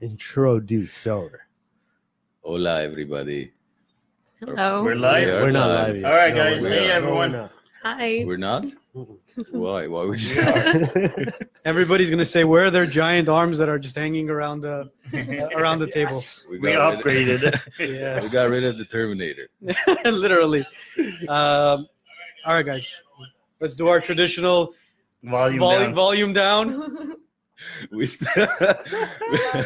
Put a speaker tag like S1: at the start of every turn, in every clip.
S1: introducer.
S2: Hola, everybody.
S3: Hello.
S4: We're live.
S2: We are
S1: We're not
S2: live.
S1: live. yet.
S4: All right,
S1: No,
S4: guys.
S1: we're
S4: Hey,
S1: not.
S4: everyone.
S1: No,
S3: Hi.
S2: We're not? Why? Why would you
S1: we're
S2: say?
S1: not.
S5: Everybody's gonna say where are their giant arms that are just hanging around the around the table.
S2: We
S4: We
S2: got, rid of,
S4: upgraded.
S5: Yes,
S2: we got rid of the Terminator.
S5: literally. Um, all right, guys, let's do our traditional
S4: Volume
S5: volume
S4: down.
S5: volume down.
S2: We st-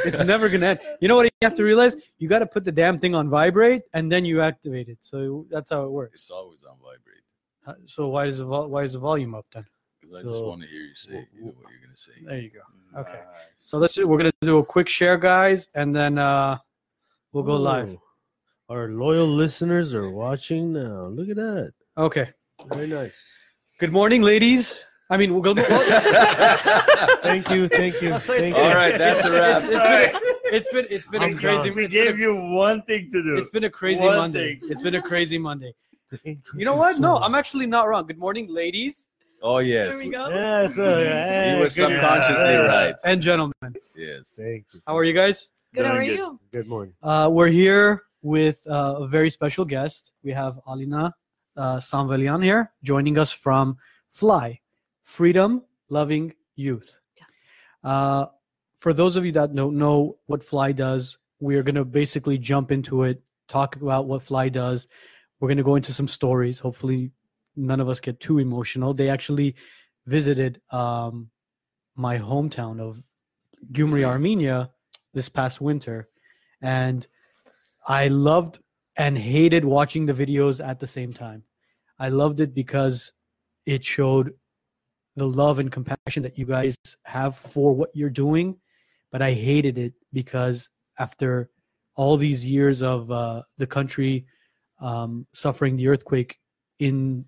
S5: It's never gonna end. You know what you have to realize? You got to put the damn thing on vibrate and then you activate it. So that's how it works.
S2: It's always on vibrate.
S5: So why does the vol- why is the volume up then?
S2: Because I just want to hear you say you know, what you're going to say.
S5: There you go. Okay.
S4: Nice.
S5: So let's do, we're gonna do a quick share, guys, and then uh, we'll go live.
S1: Our loyal listeners are watching now. Look at that.
S5: Okay.
S1: Very nice.
S5: Good morning, ladies. I mean, we'll go.
S1: Thank you. Thank you.
S5: I'll
S1: Thank
S2: All
S1: you.
S2: right, that's a wrap.
S5: It's, it's been, it's been it's been a
S1: I'm
S5: crazy.
S1: done.
S4: We gave
S5: a-
S4: you one thing to do.
S5: It's been a crazy
S4: One
S5: Monday.
S4: thing.
S5: It's been a crazy Monday. You know what? No, I'm actually not wrong. Good morning, ladies
S2: Oh, yes.
S3: There we go.
S1: Yeah, so, yeah,
S2: He was subconsciously
S1: yeah.
S2: right.
S5: and gentlemen.
S2: Yes.
S1: Thank you.
S5: How are you guys?
S3: Good. How are
S4: good.
S3: you?
S1: Good morning.
S5: Uh, we're here with uh, a very special guest. We have Alina uh, Sanvelian here, joining us from Fly, Freedom Loving Youth.
S3: Yes.
S5: Uh, for those of you that don't know what Fly does, we are going to basically jump into it, talk about what Fly does. We're going to go into some stories. Hopefully, none of us get too emotional. They actually visited um, my hometown of Gyumri, Armenia, this past winter, and I loved and hated watching the videos at the same time. I loved it because it showed the love and compassion that you guys have for what you're doing, but I hated it because after all these years of uh, the country um, suffering the earthquake in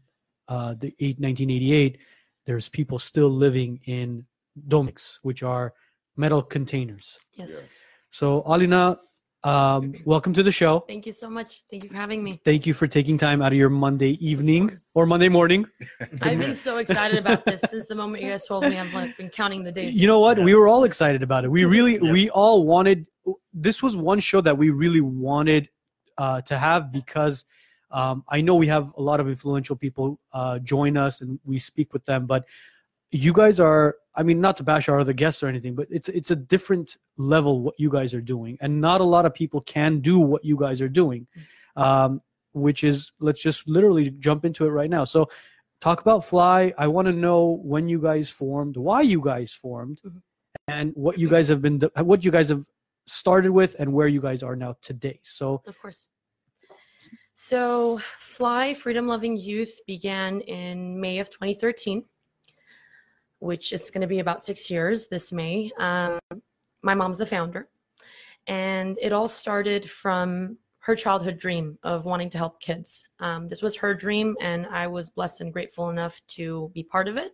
S5: uh, the eight, 1988, there's people still living in domics, which are metal containers.
S3: Yes.
S5: So, Alina, um, welcome to the show.
S3: Thank you so much. Thank you for having me.
S5: Thank you for taking time out of your Monday evening or Monday morning.
S3: I've been so excited about this since the moment you guys told me. I've like been counting the days.
S5: You know what? We were all excited about it. We really,
S4: Yeah.
S5: we all wanted. This was one show that we really wanted uh, to have because um, I know we have a lot of influential people uh, join us and we speak with them, but you guys are. I mean, not to bash our other guests or anything, but it's it's a different level what you guys are doing, and not a lot of people can do what you guys are doing. Um, which is, let's just literally jump into it right now. So, talk about Fly. I want to know when you guys formed, why you guys formed,
S3: Mhm.
S5: and what you guys have been, what you guys have started with, and where you guys are now today. So,
S3: Of course. So, Fly Freedom Loving Youth began in May of 2013, which it's going to be about six years this May. Um, my mom's the founder, and it all started from her childhood dream of wanting to help kids. Um, this was her dream, and I was blessed and grateful enough to be part of it.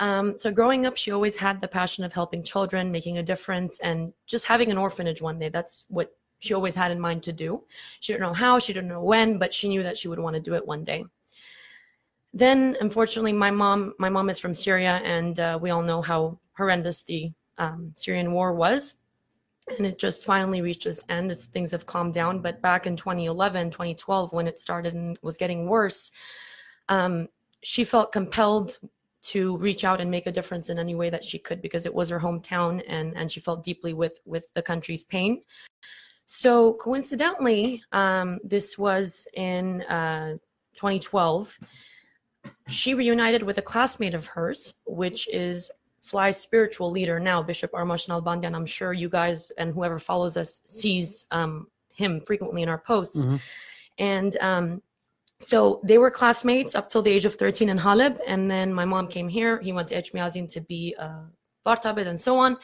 S3: Um, so, growing up, she always had the passion of helping children, making a difference, and just having an orphanage one day. That's what she always had in mind to do. She didn't know how, she didn't know when, but she knew that she would want to do it one day. Then, unfortunately, my mom, my mom is from Syria, and uh, we all know how horrendous the um, Syrian war was. And it just finally reached its end. It's, things have calmed down. But back in 2011, 2012, when it started and was getting worse, um, she felt compelled to reach out and make a difference in any way that she could because it was her hometown and, and she felt deeply with, with the country's pain. So coincidentally, um, this was in uh, 2012. She reunited with a classmate of hers, which is Fly's spiritual leader now, Bishop Armash Nalbandian. I'm sure you guys and whoever follows us sees um, him frequently in our posts.
S5: Mhm.
S3: And um, so they were classmates up till the age of 13 in Haleb. And then my mom came here. He went to Echmiadzin to be a Vartabed and so on.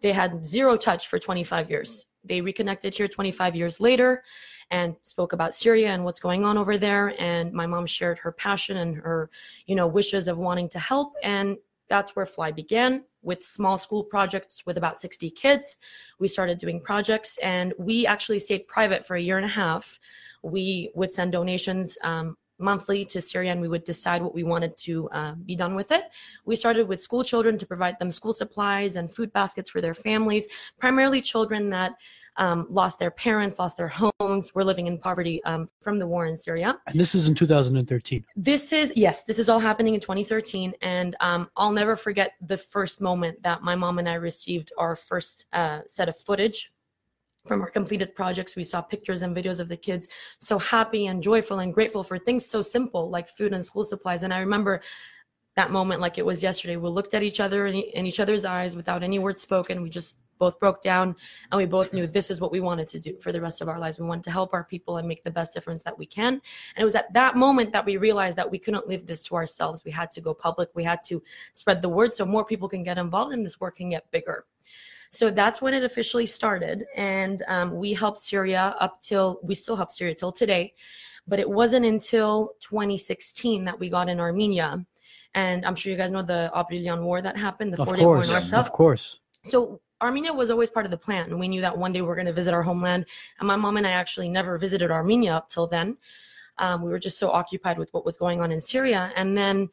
S3: They had zero touch for 25 years. They reconnected here 25 years later and spoke about Syria and what's going on over there. And my mom shared her passion and her, you know, wishes of wanting to help. And that's where Fly began with small school projects with about 60 kids. We started doing projects and we actually stayed private for a year and a half. We would send donations um, monthly to Syria and we would decide what we wanted to uh, be done with it. We started with school children to provide them school supplies and food baskets for their families, primarily children that um, lost their parents, lost their homes, were living in poverty um, from the war in Syria.
S5: And this is in 2013.
S3: This is, yes, this is all happening in 2013. And um, I'll never forget the first moment that my mom and I received our first uh, set of footage from our completed projects. We saw pictures and videos of the kids so happy and joyful and grateful for things so simple like food and school supplies. And I remember that moment like it was yesterday. We looked at each other in, in each other's eyes without any words spoken. We just both broke down and we both knew this is what we wanted to do for the rest of our lives. We wanted to help our people and make the best difference that we can. And it was at that moment that we realized that we couldn't leave this to ourselves. We had to go public. We had to spread the word so more people can get involved and this work can get bigger. So that's when it officially started. And um, we helped Syria up till, we still help Syria till today. But it wasn't until 2016 that we got in Armenia. And I'm sure you guys know the Aprilian War that happened, the four day war in Artsakh.
S5: of course.
S3: So Armenia was always part of the plan. We knew that one day we are going to visit our homeland. And my mom and I actually never visited Armenia up till then. Um, we were just so occupied with what was going on in Syria. And then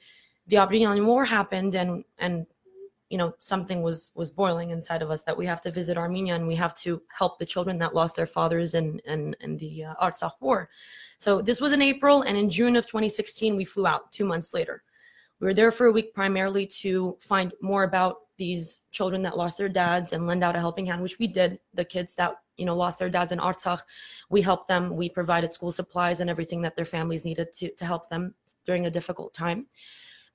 S3: the Aprilian War happened, and and you know something was was boiling inside of us that we have to visit Armenia and we have to help the children that lost their fathers in in, in the uh, Artsakh War. So this was in April, and in June of 2016 we flew out. Two months later, we were there for a week primarily to find more about these children that lost their dads and lend out a helping hand, which we did. The kids that you know lost their dads in Artsakh, we helped them. We provided school supplies and everything that their families needed to to help them during a difficult time.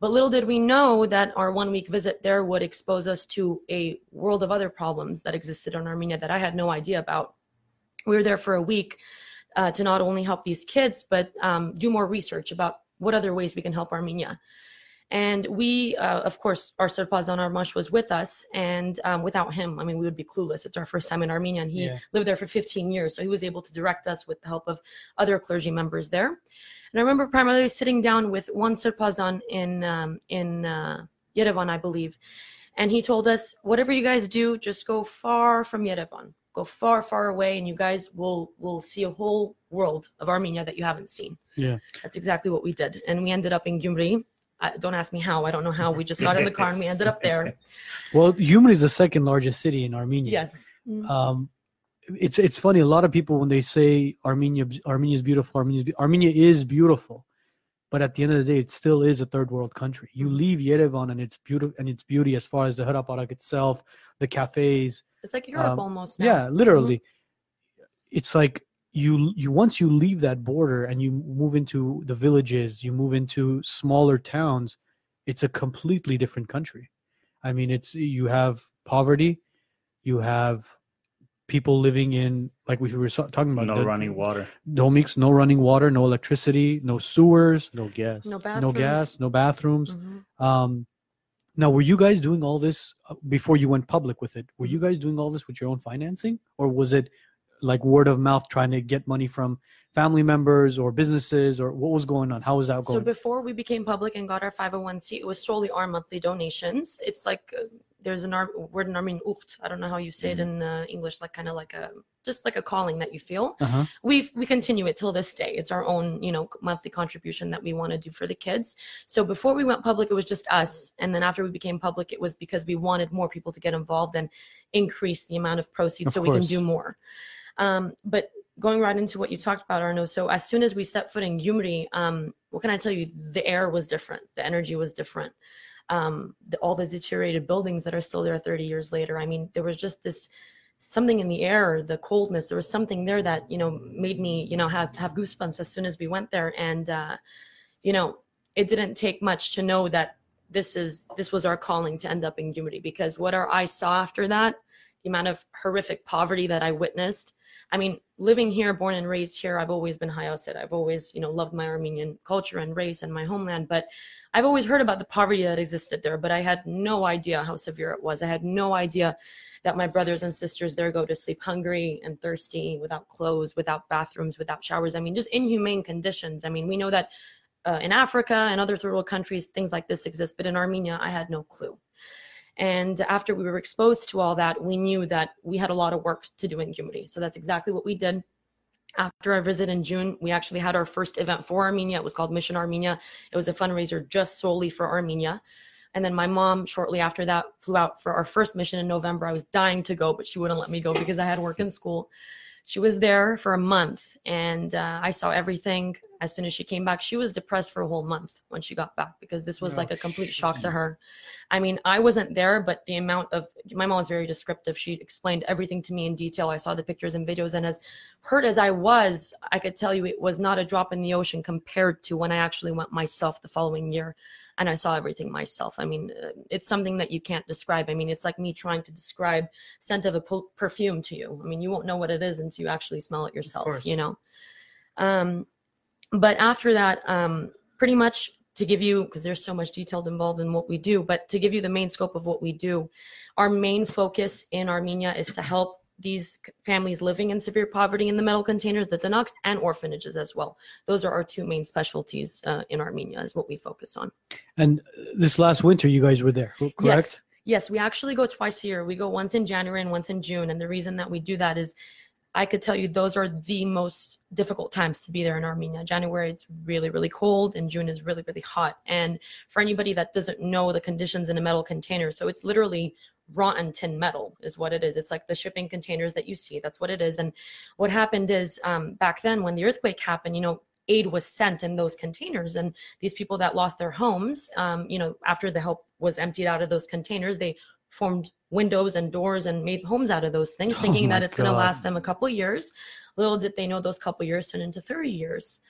S3: But little did we know that our one week visit there would expose us to a world of other problems that existed in Armenia that I had no idea about. We were there for a week uh, to not only help these kids, but um, do more research about what other ways we can help Armenia. And we, uh, of course, our Sarpazan Armash was with us. And um, without him, I mean, we would be clueless. It's our first time in Armenia, and he
S5: Yeah.
S3: lived there for 15 years. So he was able to direct us with the help of other clergy members there. And I remember primarily sitting down with one Sarpazan in um, in uh, Yerevan, I believe, and he told us, "Whatever you guys do, just go far from Yerevan. Go far, far away, and you guys will will see a whole world of Armenia that you haven't seen."
S5: Yeah.
S3: that's exactly what we did, and we ended up in Gyumri. I, don't ask me how. I don't know how. We just got in the car and we ended up there.
S5: Well, Gyumri is the second largest city in Armenia.
S3: Yes.
S5: um, it's it's funny. A lot of people when they say Armenia Armenia is beautiful, Armenia Armenia is beautiful, but at the end of the day, it still is a third world country. You leave Yerevan and its beauty and its beauty as far as the Haraparak itself, the cafes.
S3: It's like Europe
S5: Um,
S3: almost now.
S5: Yeah, literally, it's like you you once you leave that border and you move into the villages, you move into smaller towns. It's a completely different country. I mean, it's you have poverty, you have people living in like we were talking about
S4: no
S5: the-
S4: running water.
S5: no mix, no running water, no electricity, no sewers,
S1: No gas.
S3: No bathrooms.
S5: no gas, no bathrooms.
S3: Mhm.
S5: Um, now, were you guys doing all this uh, before you went public with it? Were you
S3: Mm-hmm.
S5: guys doing all this with your own financing, or was it like word of mouth, trying to get money from family members or businesses, or what was going on? How was that going So
S3: before we became public and got our 501c, it was solely our monthly donations. It's like uh, there's an Ar- word in Armenian, ucht. I don't know how you say it in uh, English, like kind of like a just like a calling that you feel.
S5: uh-huh.
S3: we we continue it till this day. It's our own, you know, monthly contribution that we want to do for the kids. So before we went public, it was just us, and then after we became public, it was because we wanted more people to get involved and increase the amount of proceeds
S5: Of
S3: so we can do more. Um, but going right into what you talked about, Arno. So as soon as we stepped foot in Gyumri, um, what can I tell you? The air was different. The energy was different. Um, the, all the deteriorated buildings that are still there 30 years later. I mean, there was just this something in the air, the coldness. There was something there that you know made me you know have have goosebumps as soon as we went there, and uh, you know it didn't take much to know that this is this was our calling to end up in Gyumri because what our eyes saw after that, the amount of horrific poverty that I witnessed. I mean, living here, born and raised here, I've always been Hayasid. I've always, you know, loved my Armenian culture and race and my homeland. But I've always heard about the poverty that existed there, but I had no idea how severe it was. I had no idea that my brothers and sisters there go to sleep hungry and thirsty, without clothes, without bathrooms, without showers. I mean, just inhumane conditions. I mean, we know that uh, in Africa and other third world countries, things like this exist, but in Armenia, I had no clue. And after we were exposed to all that, we knew that we had a lot of work to do in Gyumri. So that's exactly what we did. after our visit in June, we actually had our first event for Armenia. It was called Mission Armenia. It was a fundraiser just solely for Armenia. And then my mom, shortly after that, flew out for our first mission in November. I was dying to go, but she wouldn't let me go because I had work in school. She was there for a month and uh, I saw everything. As soon as she came back, she was depressed for a whole month when she got back because this was
S5: Oh,
S3: like a complete shock to her. I mean, I wasn't there, but the amount of my mom was very descriptive. She explained everything to me in detail. I saw the pictures and videos, and as hurt as I was, I could tell you it was not a drop in the ocean compared to when I actually went myself the following year and I saw everything myself. I mean, uh, it's something that you can't describe. I mean, it's like me trying to describe scent of a perfume to you. I mean, you won't know what it is until you actually smell it yourself, you know. Um, but after that, um, pretty much to give you because there's so much detailed involved in what we do, but to give you the main scope of what we do, our main focus in Armenia is to help these families living in severe poverty in the metal containers, the Danox, and orphanages as well. Those are our two main specialties uh, in Armenia, is what we focus on.
S5: And this last winter, you guys were there, correct?
S3: Yes. Yes, we actually go twice a year. We go once in January and once in June. And the reason that we do that is I could tell you those are the most difficult times to be there in Armenia. January, it's really, really cold, and June is really, really hot. And for anybody that doesn't know the conditions in a metal container, so it's literally rotten tin metal is what it is. It's like the shipping containers that you see. That's what it is. And what happened is um, back then when the earthquake happened, you know, aid was sent in those containers and these people that lost their homes um, you know after the help was emptied out of those containers they formed windows and doors and made homes out of those things
S5: Oh
S3: thinking
S5: my
S3: that it's going to last them a couple years. Little did they know those couple years turned into 30 years.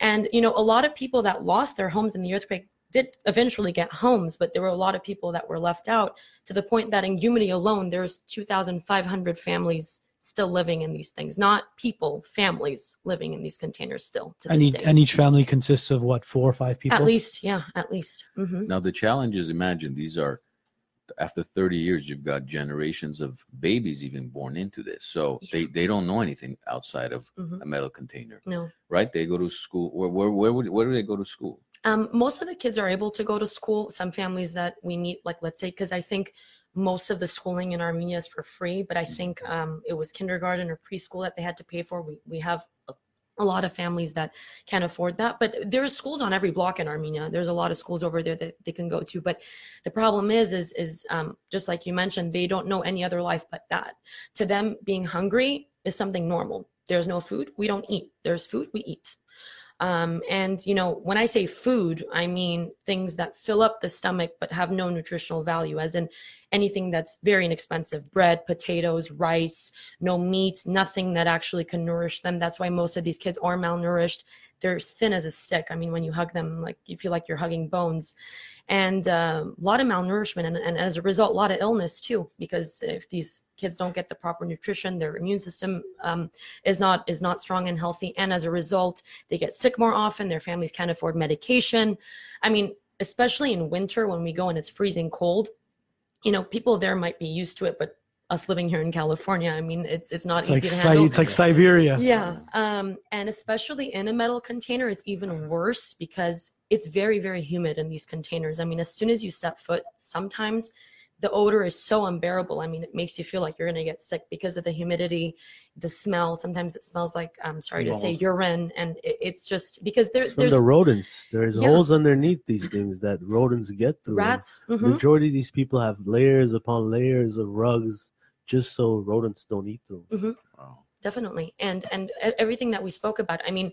S3: And you know a lot of people that lost their homes in the earthquake did eventually get homes but there were a lot of people that were left out to the point that in Gyumri alone there's 2500 families still living in these things not people families living in these containers still to this
S5: And each,
S3: day.
S5: and each family consists of what, four or five people?
S3: at least yeah at least. Hmm
S2: Now the challenge is imagine these are after 30 years you've got generations of babies even born into this. So
S3: Yeah.
S2: they, they don't know anything outside of
S3: hmm
S2: a metal container,
S3: no
S2: right? They go to school. Where where where, would, where do they go to school?
S3: Um, most of the kids are able to go to school. Some families that we meet, like let's say, because I think most of the schooling in Armenia is for free, but I think um, it was kindergarten or preschool that they had to pay for. We we have a, lot of families that can't afford that, but there's schools on every block in Armenia. There's a lot of schools over there that they can go to. But the problem is, is is um, just like you mentioned, they don't know any other life but that. To them, being hungry is something normal. There's no food, we don't eat. There's food, we eat. Um, and you know, when I say food, I mean things that fill up the stomach but have no nutritional value, as in anything that's very inexpensive bread, potatoes, rice, no meat, nothing that actually can nourish them. That's why most of these kids are malnourished. They're thin as a stick. I mean, when you hug them, like you feel like you're hugging bones. And uh, a lot of malnourishment, and, and as a result, a lot of illness too. Because if these kids don't get the proper nutrition, their immune system um, is not is not strong and healthy, and as a result, they get sick more often their families can't afford medication i mean especially in winter when we go and it's freezing cold you know people there might be used to it but us living here in california i mean it's it's not
S5: It's
S3: easy
S5: like,
S3: to
S5: Si- it's like Siberia.
S3: yeah um and especially in a metal container it's even worse because it's very very humid in these containers i mean as soon as you set foot sometimes the odor is so unbearable i mean it makes you feel like you're going to get sick because of the humidity the smell sometimes it smells like i'm sorry to say urine and it, it's just because there,
S1: It's from
S3: there's
S1: the rodents. There's
S3: Yeah.
S1: holes underneath these things that rodents get through.
S3: rats mhm.
S1: Majority of these people have layers upon layers of rugs just so rodents don't eat through. 'em.
S2: Wow.
S3: definitely and and everything that we spoke about i mean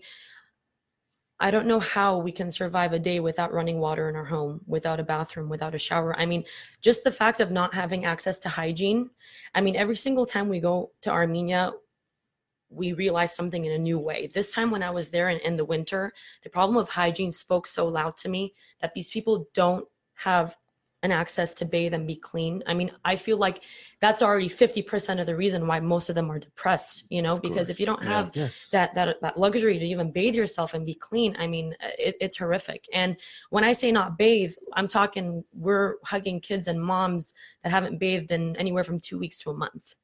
S3: i don't know how we can survive a day without running water in our home without a bathroom without a shower i mean just the fact of not having access to hygiene i mean every single time we go to armenia we realize something in a new way this time when i was there in, in the winter the problem of hygiene spoke so loud to me that these people don't have an access to bathe and be clean i mean i feel like that's already 50% of the reason why most of them are depressed you know
S2: Of
S3: because if you don't
S2: Yeah.
S3: have
S1: Yes.
S3: that that that luxury to even bathe yourself and be clean i mean it, it's horrific and when i say not bathe i'm talking we're hugging kids and moms that haven't bathed in anywhere from two weeks to a month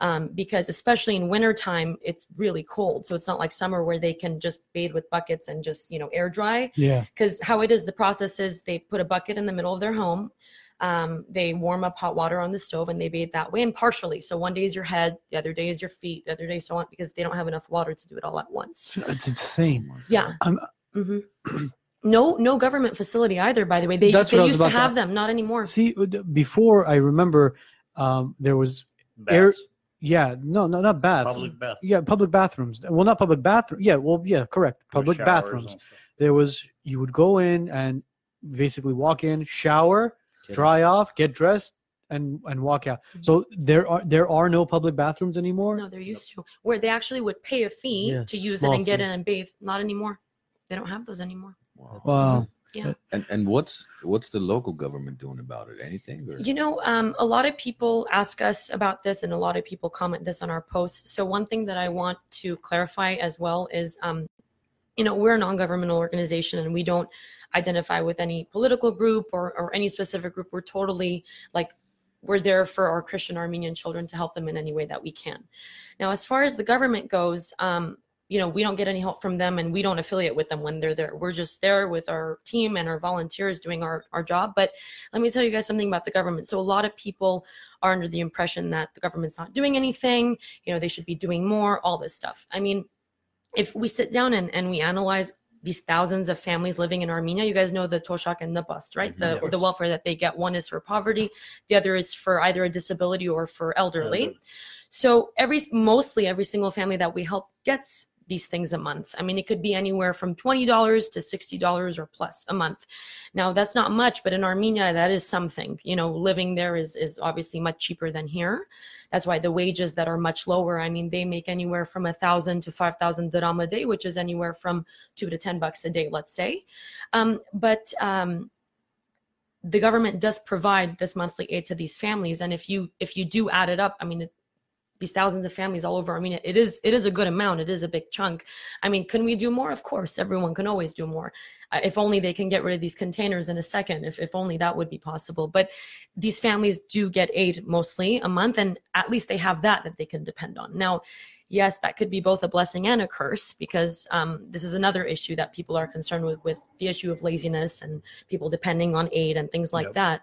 S3: um, because especially in wintertime it's really cold so it's not like summer where they can just bathe with buckets and just you know air dry
S5: Yeah.
S3: because how it is the process is they put a bucket in the middle of their home Um, they warm up hot water on the stove and they bathe that way and partially. So one day is your head, the other day is your feet, the other day so on because they don't have enough water to do it all at once.
S5: It's insane.
S3: Yeah.
S5: I'm-
S3: hmm no, no government facility either. By the way, they,
S5: That's what I
S3: they
S5: was
S3: used to
S5: about to-
S3: have them, not anymore.
S5: See, uh, before I remember, um, there was Air-
S1: Baths,
S5: yeah, no, no, not baths.
S1: public baths.
S5: Yeah, public bathrooms. Well, not public bathroom. Yeah, well, yeah, correct. Public bathrooms. There was you would go in and basically walk in, shower,
S1: Okay.
S5: dry off, get dressed, and and walk out. So there are there are no public bathrooms anymore.
S3: No, they're used to where they actually would pay a fee
S1: Yeah,
S3: to use it
S1: small
S3: and get in and bathe. Not anymore. They don't have those anymore.
S2: Wow.
S5: Wow.
S2: And and what's what's the local government doing about it? Anything? Or?
S3: You know, um, a lot of people ask us about this, and a lot of people comment this on our posts. So, one thing that I want to clarify as well is, um, you know, we're a non-governmental organization, and we don't identify with any political group or, or any specific group. We're totally like we're there for our Christian Armenian children to help them in any way that we can. Now, as far as the government goes, um, you know, we don't get any help from them and we don't affiliate with them when they're there. We're just there with our team and our volunteers doing our, our job. But let me tell you guys something about the government. So a lot of people are under the impression that the government's not doing anything, you know, they should be doing more, all this stuff. I mean, if we sit down and, and we analyze these thousands of families living in Armenia, you guys know the Toshak and the bust, right?
S2: Mhm,
S3: The
S4: of
S3: the welfare that they get. One is for poverty, the other is for either a disability or for elderly.
S1: Elderly.
S3: So every mostly every single family that we help gets these things a month. I mean, it could be anywhere from twenty dollars to sixty dollars or plus a month. Now that's not much, but in Armenia that is something. You know, living there is is obviously much cheaper than here. That's why the wages that are much lower. I mean, they make anywhere from a thousand to five thousand dram a day, which is anywhere from two to ten bucks a day, let's say. Um, but um, the government does provide this monthly aid to these families, and if you if you do add it up, I mean. It, these thousands of families all over Armenia. It is it is a good amount. It is a big chunk. I mean, can we do more? Of course, everyone can always do more. Uh, if only they can get rid of these containers in a second. If if only that would be possible. But these families do get aid mostly a month, and at least they have that that they can depend on. Now, yes, that could be both a blessing and a curse because um, this is another issue that people are concerned with with the issue of laziness and people depending on aid and things like
S4: Yep.
S3: that.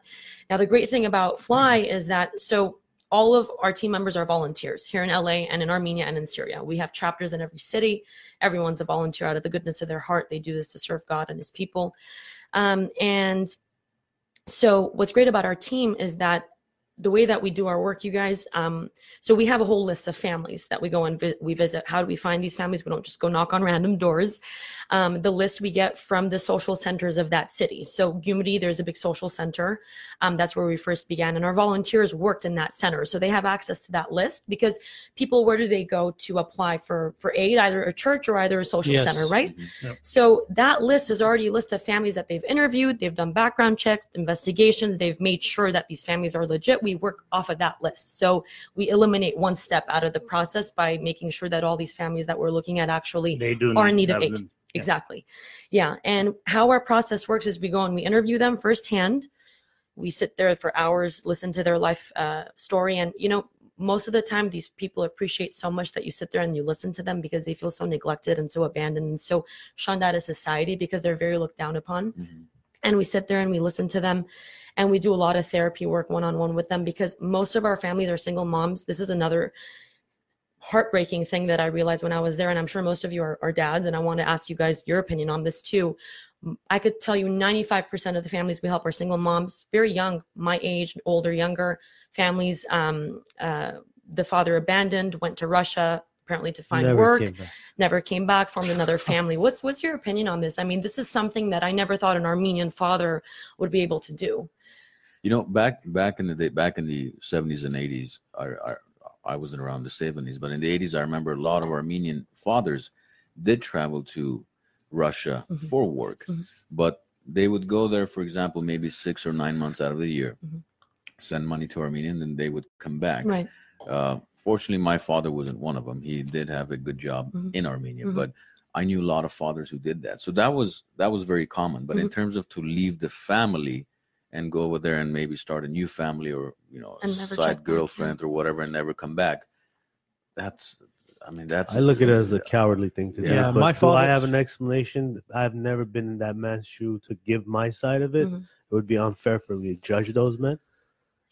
S3: Now, the great thing about Fly is that so all of our team members are volunteers here in LA and in Armenia and in Syria. We have chapters in every city. Everyone's a volunteer out of the goodness of their heart. They do this to serve God and his people. Um, and so, what's great about our team is that the way that we do our work, you guys, um, so we have a whole list of families that we go and vi- we visit. How do we find these families? We don't just go knock on random doors. Um, the list we get from the social centers of that city. So Gyumri, there's a big social center. Um, that's where we first began, and our volunteers worked in that center, so they have access to that list. Because people, where do they go to apply for for aid? Either a church or either a social
S5: Yes.
S3: center, right?
S2: Mhm.
S3: So that list is already a list of families that they've interviewed. They've done background checks, investigations. They've made sure that these families are legit. We work off of that list. So we eliminate one step out of the process by making sure that all these families that we're looking at actually
S4: They do
S3: are in need of aid.
S4: them.
S3: Exactly. Yeah. And how our process works is we go and we interview them firsthand. We sit there for hours, listen to their life uh, story. And, you know, most of the time, these people appreciate so much that you sit there and you listen to them because they feel so neglected and so abandoned and so shunned out of society because they're very looked down upon.
S2: Mhm.
S3: And we sit there and we listen to them and we do a lot of therapy work one on one with them because most of our families are single moms. This is another heartbreaking thing that I realized when I was there. And I'm sure most of you are, are dads. And I want to ask you guys your opinion on this too. I could tell you 95% of the families we help are single moms, very young, my age, older, younger families. Um, uh, the father abandoned, went to Russia apparently to find
S1: Never
S3: work
S1: came
S3: never came back, formed another family. What's what's your opinion on this? I mean, this is something that I never thought an Armenian father would be able to do.
S2: You know, back back in the day, back in the seventies and eighties, I, I I wasn't around the seventies, but in the eighties, I remember a lot of Armenian fathers did travel to Russia
S3: Mhm.
S2: for work,
S3: Mhm.
S2: but they would go there, for example, maybe six or nine months out of the year,
S3: Mhm.
S2: send money to Armenia, and then they would come back.
S3: Right.
S2: Uh, fortunately, my father wasn't one of them. He did have a good job
S3: Mhm.
S2: in Armenia,
S3: Mhm.
S2: but I knew a lot of fathers who did that. So that was that was very common. But in
S3: Mm-hmm.
S2: terms of to leave the family and go over there and maybe start a new family or you know a
S3: And never
S2: side
S3: back,
S2: girlfriend or whatever and never come back, that's I mean that's
S1: I look at it as a cowardly thing to do.
S2: Yeah,
S1: but
S5: my
S1: do I have an explanation? I've never been in that man's shoe to give my side of it.
S3: Mhm.
S1: it would be unfair for me to judge those men.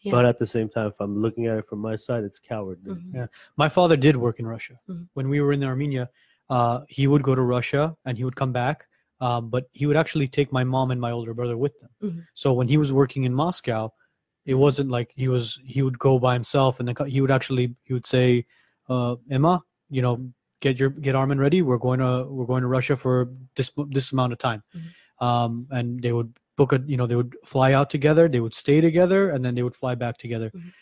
S3: Yeah.
S1: But at the same time, if I'm looking at it from my side, it's cowardly.
S3: Mhm.
S5: Yeah. My father did work in Russia.
S3: Mhm.
S5: When we were in Armenia, uh, he would go to Russia and he would come back, um, but he would actually take my mom and my older brother with them.
S3: Mhm.
S5: So when he was working in Moscow, it wasn't like he was he would go by himself and then he would actually he would say, uh, "Emma, you know, get your get Armin ready. We're going to we're going to Russia for this this amount of time,"
S3: Mhm.
S5: um, and they would book a you know they would fly out together, they would stay together, and then they would fly back together.
S3: Mhm.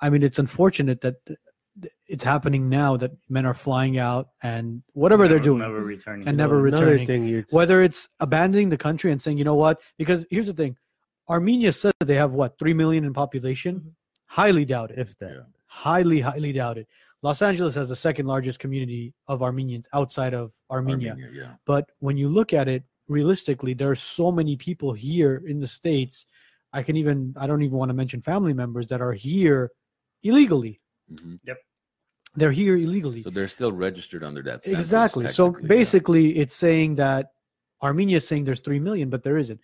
S5: I mean, it's unfortunate that th- th- it's happening now that men are flying out and whatever they're
S4: Never-
S5: doing,
S4: never returning.
S5: And never
S1: Another
S5: returning.
S1: thing
S5: whether it's abandoning the country and saying, you know what, because here's the thing, Armenia says they have what three million in population.
S3: Mhm.
S5: Highly doubted.
S1: if that.
S2: Yeah.
S5: Highly, highly it. Los Angeles has the second largest community of Armenians outside of Armenia.
S2: Armenia, yeah.
S5: But when you look at it realistically, there are so many people here in the States. I can even, I don't even want to mention family members that are here illegally.
S2: Mhm.
S5: They're here illegally.
S2: So they're still registered under that. census,
S5: exactly. So
S2: technically, yeah.
S5: basically, it's saying that Armenia is saying there's 3 million, but there isn't.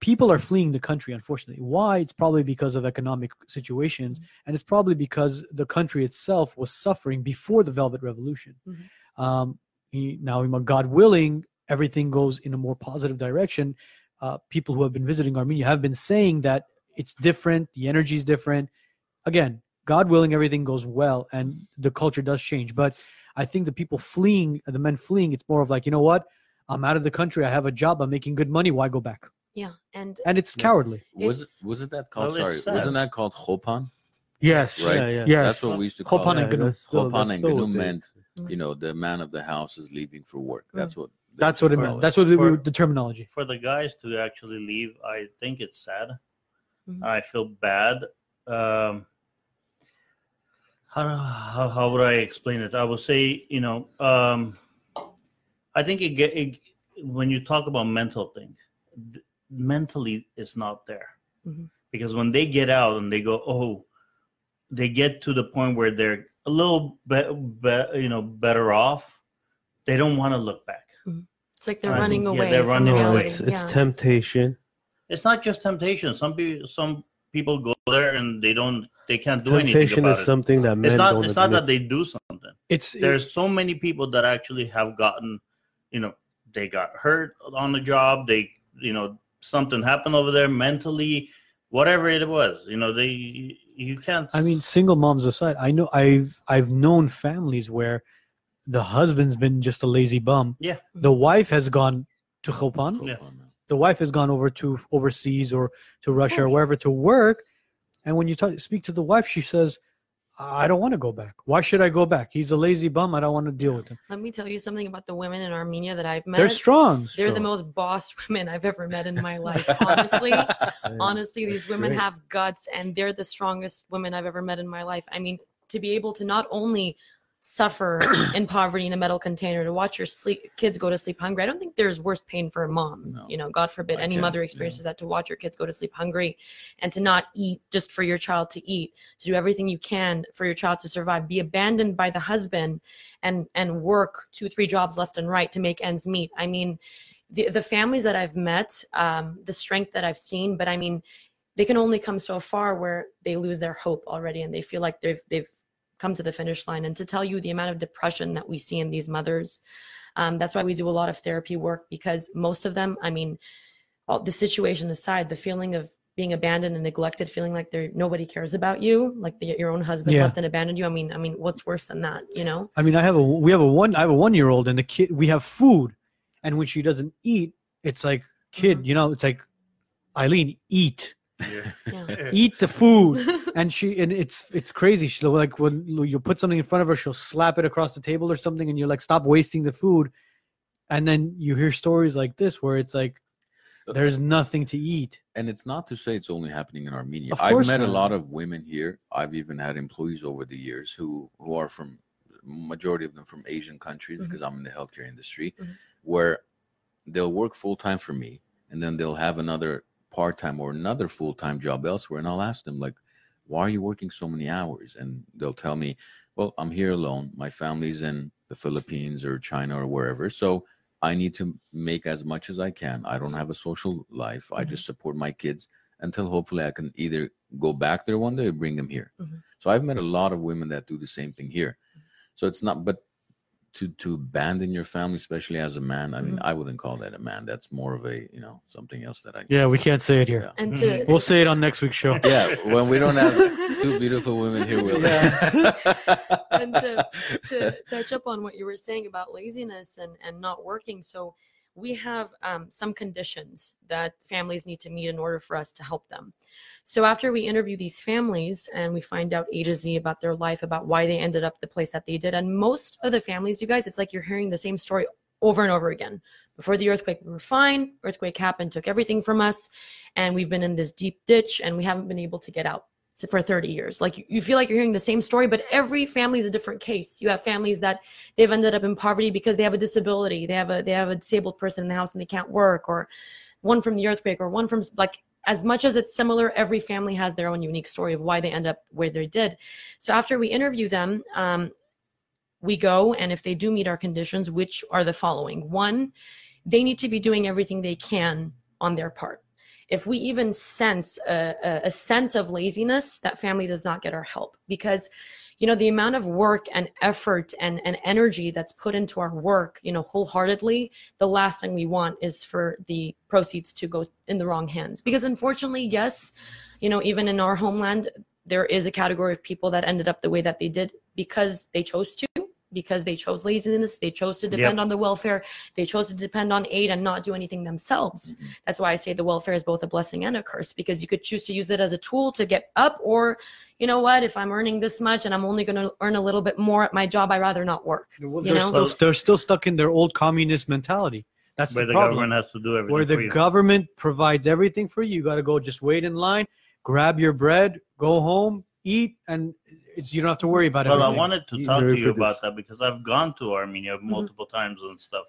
S5: People are fleeing the country, unfortunately. Why? It's probably because of economic situations, and it's probably because the country itself was suffering before the Velvet Revolution.
S3: Mhm.
S5: Um, he, now, God willing, everything goes in a more positive direction. Uh, people who have been visiting Armenia have been saying that it's different, the energy is different. Again, God willing, everything goes well, and the culture does change. But I think the people fleeing, the men fleeing, it's more of like, you know what? I'm out of the country. I have a job. I'm making good money. Why go back?
S3: Yeah, and
S5: And it's
S2: Yeah.
S5: cowardly.
S2: was
S3: it's-
S2: it wasn't that called?
S4: Well,
S2: sorry, wasn't that called chopan?
S5: Yes.
S2: Right.
S1: Yeah, yeah.
S5: Yes.
S2: That's what we used to call
S5: Chopan
S2: it.
S5: and Gnu.
S1: still-
S2: Chopan and Gnu meant,
S3: Mhm.
S2: you know, the man of the house is leaving for work.
S3: Mm.
S2: That's what.
S5: That's what it
S2: call
S5: meant. That's what
S4: For-
S5: the terminology.
S4: for the guys to actually leave, I think it's sad.
S3: Mhm.
S4: I feel bad. Um, how, how how would I explain it? I would say, you know, um, I think it get it, when you talk about mental thing, th- mentally it's not there
S3: Mhm.
S4: because when they get out and they go, oh, they get to the point where they're a little bit, be, you know, better off. They don't want to look back.
S3: it's like they're
S4: I
S3: running
S4: think, yeah,
S3: away.
S4: they're running
S1: No,
S4: away.
S1: it's it's
S3: yeah.
S1: temptation.
S4: it's not just temptation. Some people, some people go there and they don't, they can't do anything
S1: Temptation
S4: about
S1: is
S4: it.
S1: something that men
S4: It's not.
S1: don't
S4: It's not that they do something.
S5: It's
S4: There's so many people that actually have gotten, you know, they got hurt on the job. They, you know, something happened over there mentally, whatever it was. You know, they, you can't.
S5: I mean, single moms aside, I know I've I've known families where the husband's been just a lazy bum.
S4: Yeah.
S5: The wife has gone to Chopan.
S4: Yeah.
S5: The wife has gone over to overseas or to Russia or wherever to work. And when you talk, speak to the wife, she says, "I don't want to go back. Why should I go back? He's a lazy bum. I don't want to deal with him.
S3: Let me tell you something about the women in Armenia that I've met.
S5: They're strong.
S3: They're the most boss women I've ever met in my life. Honestly, honestly, these women
S1: Great.
S3: have guts, and they're the strongest women I've ever met in my life. I mean, to be able to not only suffer in poverty in a metal container, to watch your sleep kids go to sleep hungry. I don't think there's worse pain for a mom.
S2: No.
S3: You know, God forbid
S2: I
S3: any mother
S2: yeah.
S3: experiences that to watch your kids go to sleep hungry, and to not eat just for your child to eat, to do everything you can for your child to survive, be abandoned by the husband, and and work two three jobs left and right to make ends meet. I mean, the the families that I've met, um, the strength that I've seen, but I mean, they can only come so far where they lose their hope already, and they feel like they've they've come to the finish line. And to tell you the amount of depression that we see in these mothers, um, that's why we do a lot of therapy work because most of them, I mean, all the situation aside, the feeling of being abandoned and neglected, feeling like there nobody cares about you, like the, your own husband
S5: Yeah.
S3: left and abandoned you. I mean, I mean, what's worse than that? You know?
S5: I mean, I have a we have a one I have a one year old and the kid we have food, and when she doesn't eat, it's like kid,
S3: Mhm.
S5: you know, it's like Eileen, eat,
S4: Yeah.
S3: Yeah.
S5: eat the food, and she and it's it's crazy. She'll like when you put something in front of her, she'll slap it across the table or something, and you're like, stop wasting the food, and then you hear stories like this where it's like there's nothing to eat.
S2: and it's not to say it's only happening in Armenia.
S5: Of
S2: I've
S5: course
S2: met a lot of women here. I've even had employees over the years who who are from majority of them from Asian countries
S3: Mhm.
S2: because I'm in the healthcare industry,
S3: Mhm.
S2: where they'll work full time for me, and then they'll have another part time or another full time job elsewhere, and I'll ask them like, "Why are you working so many hours?" And they'll tell me, "Well, I'm here alone. My family's in the Philippines or China or wherever, so." I need to make as much as I can. I don't have a social life. I
S3: Mhm.
S2: just support my kids until hopefully I can either go back there one day or bring them here.
S3: Mhm.
S2: So I've met a lot of women that do the same thing here. So it's not, but to to abandon your family, especially as a man, I mean,
S3: Mhm.
S2: I wouldn't call that a man. That's more of a you know something else that I.
S5: Yeah, we can't say it here.
S2: Yeah.
S3: And to,
S5: We'll say it on next week's show.
S2: Yeah, when we don't have two beautiful women here, we'll.
S3: and to, to touch up on what you were saying about laziness and, and not working. So we have um, some conditions that families need to meet in order for us to help them. So after we interview these families and we find out A to Z about their life, about why they ended up the place that they did, and most of the families, you guys, it's like you're hearing the same story over and over again. Before the earthquake, we were fine. Earthquake happened, took everything from us, and we've been in this deep ditch, and we haven't been able to get out for 30 years. Like you, feel like you're hearing the same story, but every family is a different case. You have families that they've ended up in poverty because they have a disability. They have a they have a disabled person in the house and they can't work, or one from the earthquake, or one from like as much as it's similar, every family has their own unique story of why they end up where they did. So after we interview them, um, we go and if they do meet our conditions, which are the following: one, they need to be doing everything they can on their part if we even sense a, a, a, sense of laziness, that family does not get our help because, you know, the amount of work and effort and, and energy that's put into our work, you know, wholeheartedly, the last thing we want is for the proceeds to go in the wrong hands. Because unfortunately, yes, you know, even in our homeland, there is a category of people that ended up the way that they did because they chose to because they chose laziness they chose to depend
S4: Yep.
S3: on the welfare they chose to depend on aid and not do anything themselves
S2: Mhm.
S3: that's why i say the welfare is both a blessing and a curse because you could choose to use it as a tool to get up or you know what if i'm earning this much and i'm only going to earn a little bit more at my job i'd rather not work
S5: Well,
S3: You
S5: they're,
S3: know?
S5: still, they're still stuck in their old communist mentality. That's
S4: where
S5: the
S4: the government has to do everything
S5: Where
S4: for
S5: the
S4: you.
S5: government provides everything for you. You got to go just wait in line, grab your bread, go home, eat, and it's you don't have to worry about it.
S4: well, I wanted to
S1: You
S4: talk to you
S1: produce.
S4: about that because I've gone to Armenia
S3: Mm-hmm.
S4: multiple times and stuff.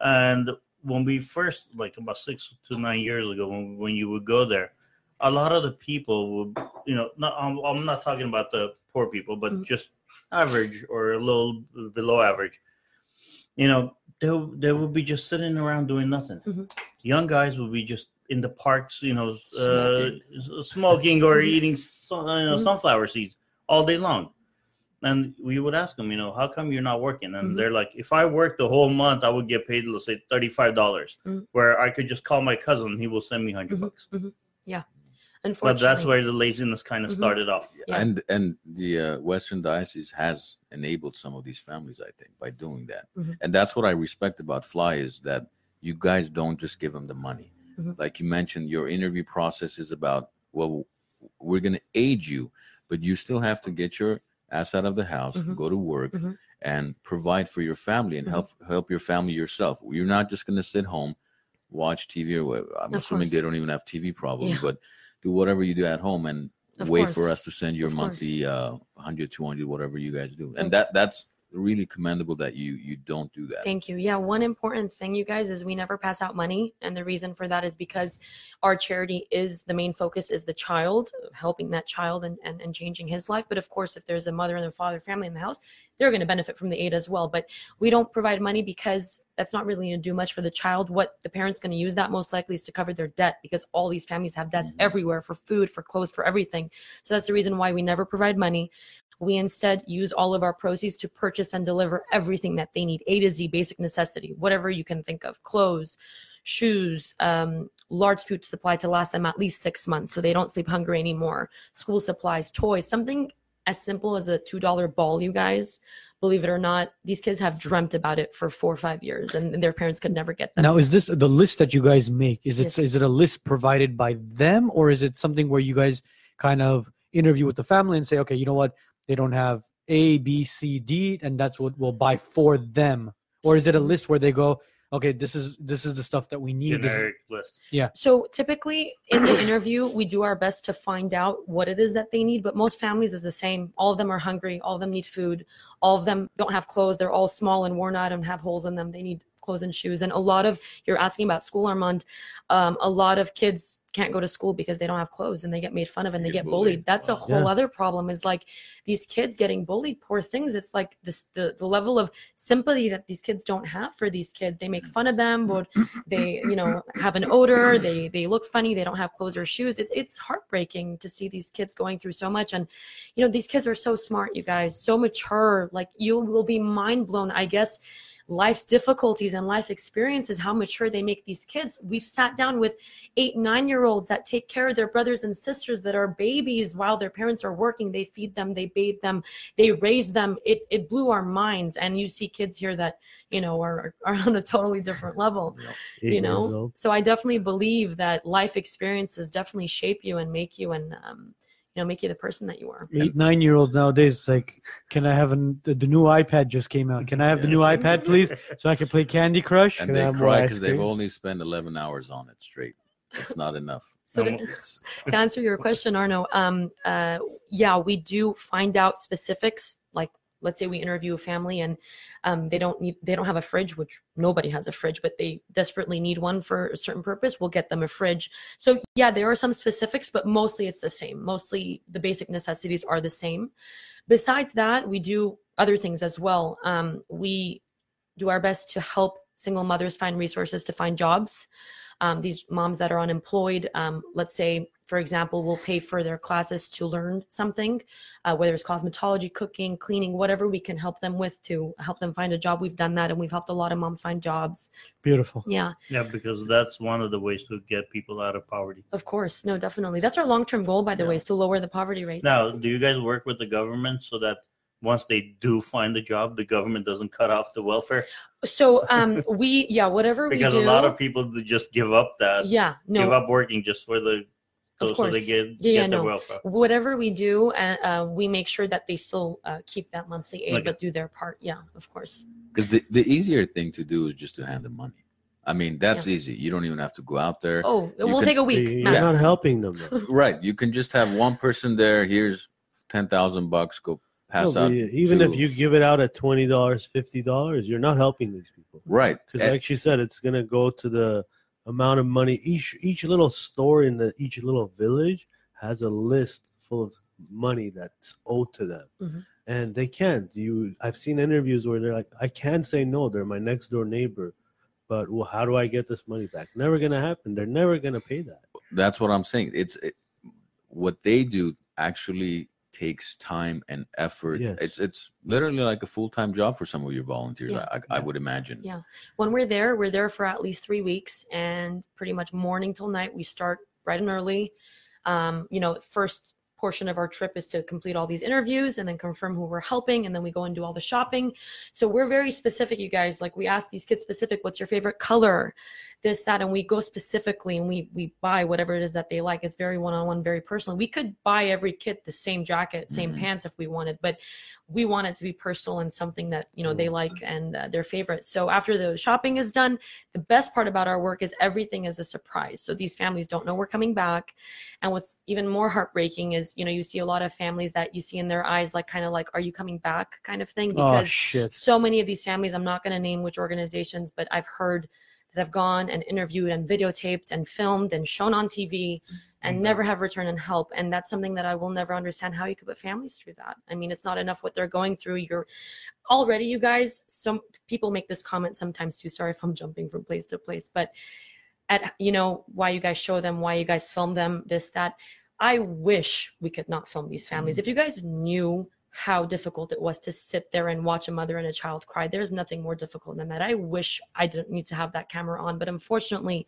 S4: And when we first, like about six to nine years ago, when, when you would go there, a lot of the people would, you know, not, I'm, I'm not talking about the poor people, but
S3: Mhm.
S4: just average or a little below average. You know, they, they would be just sitting around doing nothing.
S3: Mhm.
S4: Young guys would be just in the parks, you know, uh, smoking or
S3: Mhm.
S4: eating sun, you know,
S3: Mhm.
S4: sunflower seeds all day long. And we would ask them, you know, how come you're not working? And
S3: Mhm.
S4: they're like, if I worked the whole month, I would get paid, let's say, thirty-five dollars,
S3: Mhm.
S4: where I could just call my cousin, he will send me 100
S3: Mhm.
S4: bucks. But
S3: unfortunately
S4: that's where the laziness kind of
S3: Mhm.
S4: started off.
S3: Yeah.
S2: And and the uh, Western Diocese has enabled some of these families, I think, by doing that. And that's what I respect about Fly is that you guys don't just give them the money.
S3: Mhm.
S2: Like you mentioned, your interview process is about well, we're going to aid you, but you still have to get your ass out of the house,
S3: Mhm.
S2: go to work,
S3: Mhm.
S2: and provide for your family and
S3: Mhm.
S2: help help your family yourself. You're not just going to sit home, watch TV or. I'm
S3: Of
S2: assuming they don't even have TV problems,
S3: Yeah.
S2: but do whatever you do at home and
S3: Of
S2: wait
S3: course.
S2: for us to send your
S3: Of course.
S2: monthly uh 100 200 whatever you guys do and that that's really commendable that you you don't do that
S3: Thank you. Yeah, one important thing, you guys, is we never pass out money, and the reason for that is because our charity is the main focus is the child, helping that child and and, and changing his life. But of course, if there's a mother and a father family in the house, they're going to benefit from the aid as well. But we don't provide money because that's not really going to do much for the child. What the parent's going to use that most likely is to cover their debt because all these families have debts
S2: Mhm.
S3: everywhere for food, for clothes, for everything. So that's the reason why we never provide money. We instead use all of our proceeds to purchase and deliver everything that they need A to Z, basic necessity, whatever you can think of clothes, shoes, um, large food supply to last them at least six months so they don't sleep hungry anymore, school supplies, toys, something as simple as a $2 ball, you guys. Believe it or not, these kids have dreamt about it for four or five years and their parents could never get them.
S5: Now, is this the list that you guys make? Is it
S3: Yes.
S5: is it a list provided by them, or is it something where you guys kind of interview with the family and say, okay, you know what, they don't have A, B, C, D, and that's what we'll buy for them, or is it a mm-hmm. list where they go, okay, this is this is the stuff that we need. This is-
S4: Generic list.
S3: So typically in the interview, we do our best to find out what it is that they need, but most families is the same. All of them are hungry. All of them need food. All of them don't have clothes. They're all small and worn out and have holes in them. They need clothes and shoes. And a lot of you're asking about school, Armand. Um, a lot of kids can't go to school because they don't have clothes and they get made fun of and
S2: They get
S3: get bullied.
S2: bullied.
S3: That's a whole
S1: Yeah.
S3: other problem. Is like these kids getting bullied. Poor things. It's like this the the level of sympathy that these kids don't have for these kids. They make fun of them. But they you know have an odor. They they look funny. They don't have clothes or shoes. It's it's heartbreaking to see these kids going through so much. And you know these kids are so smart. You guys so mature. Like you will be mind blown. I guess life's difficulties and life experiences how mature they make these kids. We've sat down with eight nine year olds that take care of their brothers and sisters that are babies while their parents are working. They feed them they bathe them they raise them. It, it blew our minds. And you see kids here that you know are, are on a totally different level you know? so i definitely believe that life experiences definitely shape you and make you. And um, you know make you the person that you are
S5: Eight, nine year olds nowadays, like, can I have an, the, the new iPad just came out? Can I have the new iPad, please, so I can play Candy Crush?
S2: and
S1: Can
S2: they cry because they've only spent 11 hours on it straight. It's not enough.
S3: so to, to answer your question arno um, uh, yeah we do find out specifics like let's say we interview a family and um, they don't need they don't have a fridge which nobody has a fridge but they desperately need one for a certain purpose we'll get them a fridge. So yeah there are some specifics but mostly it's the same. Mostly the basic necessities are the same. Besides that we do other things as well. Um, we do our best to help single mothers find resources to find jobs um, these moms that are unemployed um, let's say for example will pay for their classes to learn something uh, whether it's cosmetology cooking cleaning whatever we can help them with to help them find a job we've done that and we've helped a lot of moms find jobs
S5: Beautiful.
S3: yeah
S4: Yeah, because that's one of the ways to get people out of poverty.
S3: of course no definitely that's our long-term goal by the
S2: Yeah.
S3: way is to lower the poverty rate
S4: Now, do you guys work with the government so that once they do find a job, the government doesn't cut off the welfare?
S3: so um we yeah whatever we
S4: Because
S3: do
S4: a lot of people just give up that,
S3: yeah no
S4: give up working just for the
S3: Of
S4: so, so
S3: course.
S4: they get
S3: Yeah, yeah,
S4: get the
S3: no.
S4: welfare.
S3: whatever we do uh, uh, we make sure that they still uh, keep that monthly aid
S4: Okay.
S3: but do their part yeah of course
S2: because the, the easier thing to do is just to hand them money. I mean, that's easy. You don't even have to go out there.
S3: oh
S2: You
S3: we'll
S2: can-
S3: take a week
S1: You're
S3: max.
S1: not helping them.
S2: Right. You can just have one person there. Here's 10,000 bucks. Go pass
S1: No,
S2: out.
S1: even
S2: to-
S1: if you give it out at twenty dollars, fifty dollars, you're not helping these people.
S2: Right.
S1: Because, like she said, it's gonna go to the amount of money each each little store in the each little village has a list full of money that's owed to them,
S3: Mhm.
S1: and they can't. You, I've seen interviews where they're like, I can't say no. They're my next door neighbor, but well, how do I get this money back? Never gonna happen. They're never gonna pay that.
S2: that's what I'm saying. It's it, what they do actually takes time and effort.
S1: Yes.
S2: It's it's literally like a full time job for some of your volunteers.
S3: Yeah.
S2: I, I would imagine.
S3: Yeah. when we're there, we're there for at least three weeks, and pretty much morning till night. We start bright and early. Um, you know, first portion of our trip is to complete all these interviews and then confirm who we're helping, and then we go and do all the shopping. So we're very specific, you guys. Like we ask these kids specific, what's your favorite color, this, that, and we go specifically and we we buy whatever it is that they like. It's very one on one, very personal. We could buy every kid the same jacket, same
S2: Mhm.
S3: pants if we wanted, but we want it to be personal and something that you know they like and uh, their favorite. So after the shopping is done, the best part about our work is everything is a surprise. So these families don't know we're coming back. And what's even more heartbreaking is, you know, you see a lot of families that you see in their eyes, like kind of like, are you coming back kind of thing?
S5: Oh
S3: Because
S5: shit!
S3: so many of these families, I'm not going to name which organizations, but I've heard that have gone and interviewed and videotaped and filmed and shown on TV mm-hmm. and never have returned and help. And that's something that I will never understand how you could put families through that. I mean, it's not enough what they're going through. You're already, you guys, some people make this comment sometimes too. Sorry if I'm jumping from place to place, but at, you know, why you guys show them, why you guys film them, this, that. I wish we could not film these families. If you guys knew how difficult it was to sit there and watch a mother and a child cry. There's nothing more difficult than that. I wish I didn't need to have that camera on, but unfortunately,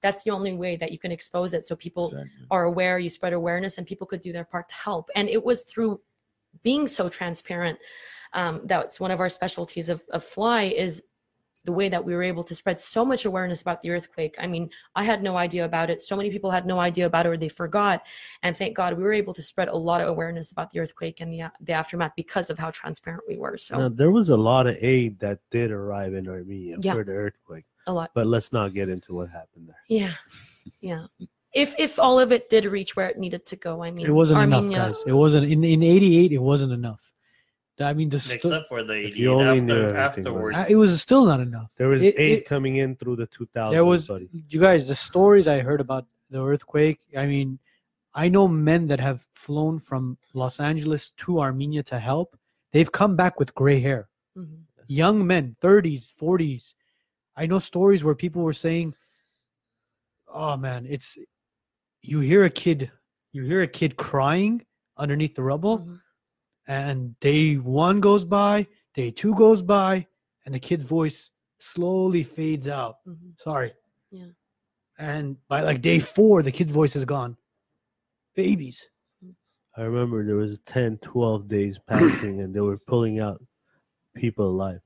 S3: that's the only way that you can expose it so people
S2: Exactly.
S3: are aware, you spread awareness, and people could do their part to help. And it was through being so transparent. Um, that's one of our specialties of, of Fly is the way that we were able to spread so much awareness about the earthquake. I mean, I had no idea about it. So many people had no idea about it or they forgot. And thank God we were able to spread a lot of awareness about the earthquake and the, uh, the aftermath because of how transparent we were. So
S1: Now, there was a lot of aid that did arrive in Armenia
S3: Yeah.
S1: for the earthquake,
S3: a lot.
S1: but let's not get into what happened there.
S3: Yeah. Yeah. If if all of it did reach where it needed to go, I mean,
S5: It wasn't
S3: Armenia,
S5: enough, guys. It wasn't in in '88. It wasn't enough. I mean, the sto-
S4: except for the
S1: If
S4: 88
S1: you only knew
S4: after,
S1: everything,
S4: afterwards.
S5: uh, it was still not enough.
S1: There was
S5: It-
S1: aid
S5: it-
S1: coming in through the 2000s.
S5: there was
S1: buddy.
S5: you guys the stories i heard about the earthquake i mean i know men that have flown from los angeles to armenia to help they've come back with gray hair
S3: Mhm.
S5: young men 30s 40s i know stories where people were saying oh man it's you hear a kid you hear a kid crying underneath the rubble
S3: Mhm.
S5: And day one goes by day two goes by and the kid's voice slowly fades out
S3: Mhm.
S5: sorry
S3: Yeah.
S5: and by like day four the kid's voice is gone babies
S1: I remember there was 10, 12 days passing, and they were pulling out people alive.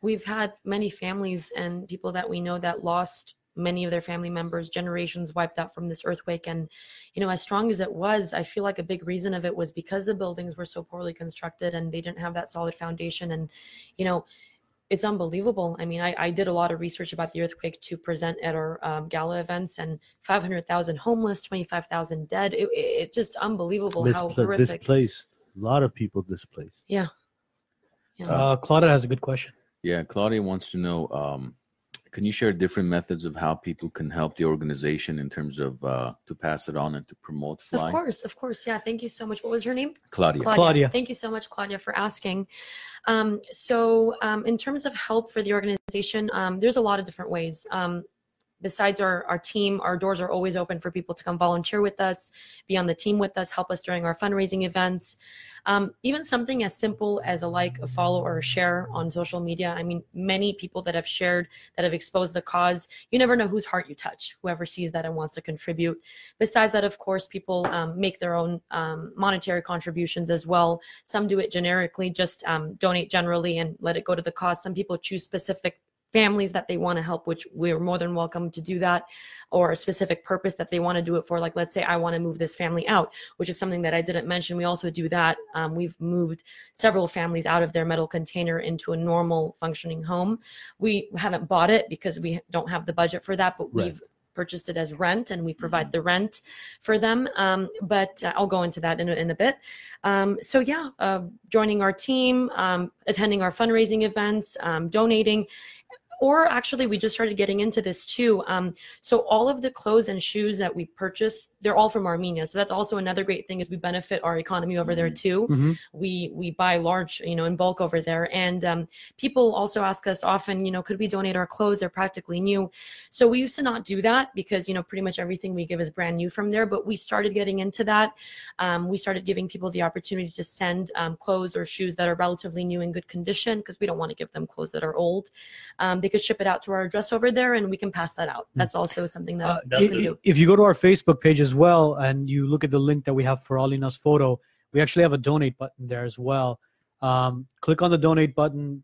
S3: we've had many families and people that we know that lost many of their family members generations wiped out from this earthquake and you know as strong as it was i feel like a big reason of it was because the buildings were so poorly constructed and they didn't have that solid foundation and you know it's unbelievable i mean i, I did a lot of research about the earthquake to present at our um, gala events and 500000 homeless 25000 dead it, it, it's just unbelievable how horrific
S1: displaced. A lot of people displaced.
S3: yeah.
S5: uh claudia has a good question
S2: Yeah, Claudia wants to know. Um, can you share different methods of how people can help the organization in terms of uh, to pass it on and to promote Fly?
S3: of course of course yeah thank you so much what was your name
S2: Claudia.
S3: Claudia.
S5: Claudia.
S3: Thank you so much, Claudia, for asking. Um, so, um, in terms of help for the organization, um, there's a lot of different ways. Besides our, our team, our doors are always open for people to come volunteer with us, be on the team with us, help us during our fundraising events. Um, even something as simple as a like, a follow, or a share on social media. I mean, many people that have shared, that have exposed the cause, you never know whose heart you touch, whoever sees that and wants to contribute. Besides that, of course, people um, make their own um, monetary contributions as well. Some do it generically, just um, donate generally and let it go to the cause. Some people choose specific families that they want to help, which we're more than welcome to do that, or a specific purpose that they want to do it for. Like, let's say I want to move this family out, which is something that I didn't mention. We also do that. Um, we've moved several families out of their metal container into a normal functioning home. We haven't bought it because we don't have the budget for that, but
S1: Right.
S3: we've purchased it as rent and we provide the rent for them. Um, but uh, I'll go into that in a, in a bit. Um, so yeah, uh, joining our team, um, attending our fundraising events, um, donating, or actually we just started getting into this too. Um, so all of the clothes and shoes that we purchase, they're all from Armenia. So that's also another great thing is we benefit our economy over there too.
S5: Mhm.
S3: We we buy large, you know, in bulk over there. And um, people also ask us often, you know, could we donate our clothes? They're practically new. So we used to not do that because you know pretty much everything we give is brand new from there. But we started getting into that. Um, we started giving people the opportunity to send um, clothes or shoes that are relatively new in good condition because we don't want to give them clothes that are old. Um, they could ship it out to our address over there, and we can pass that out. That's also something that
S5: Uh,
S4: That's
S5: if,
S3: do.
S5: if you go to our Facebook page as well and you look at the link that we have for Alina's photo, we actually have a donate button there as well. Um, click on the donate button.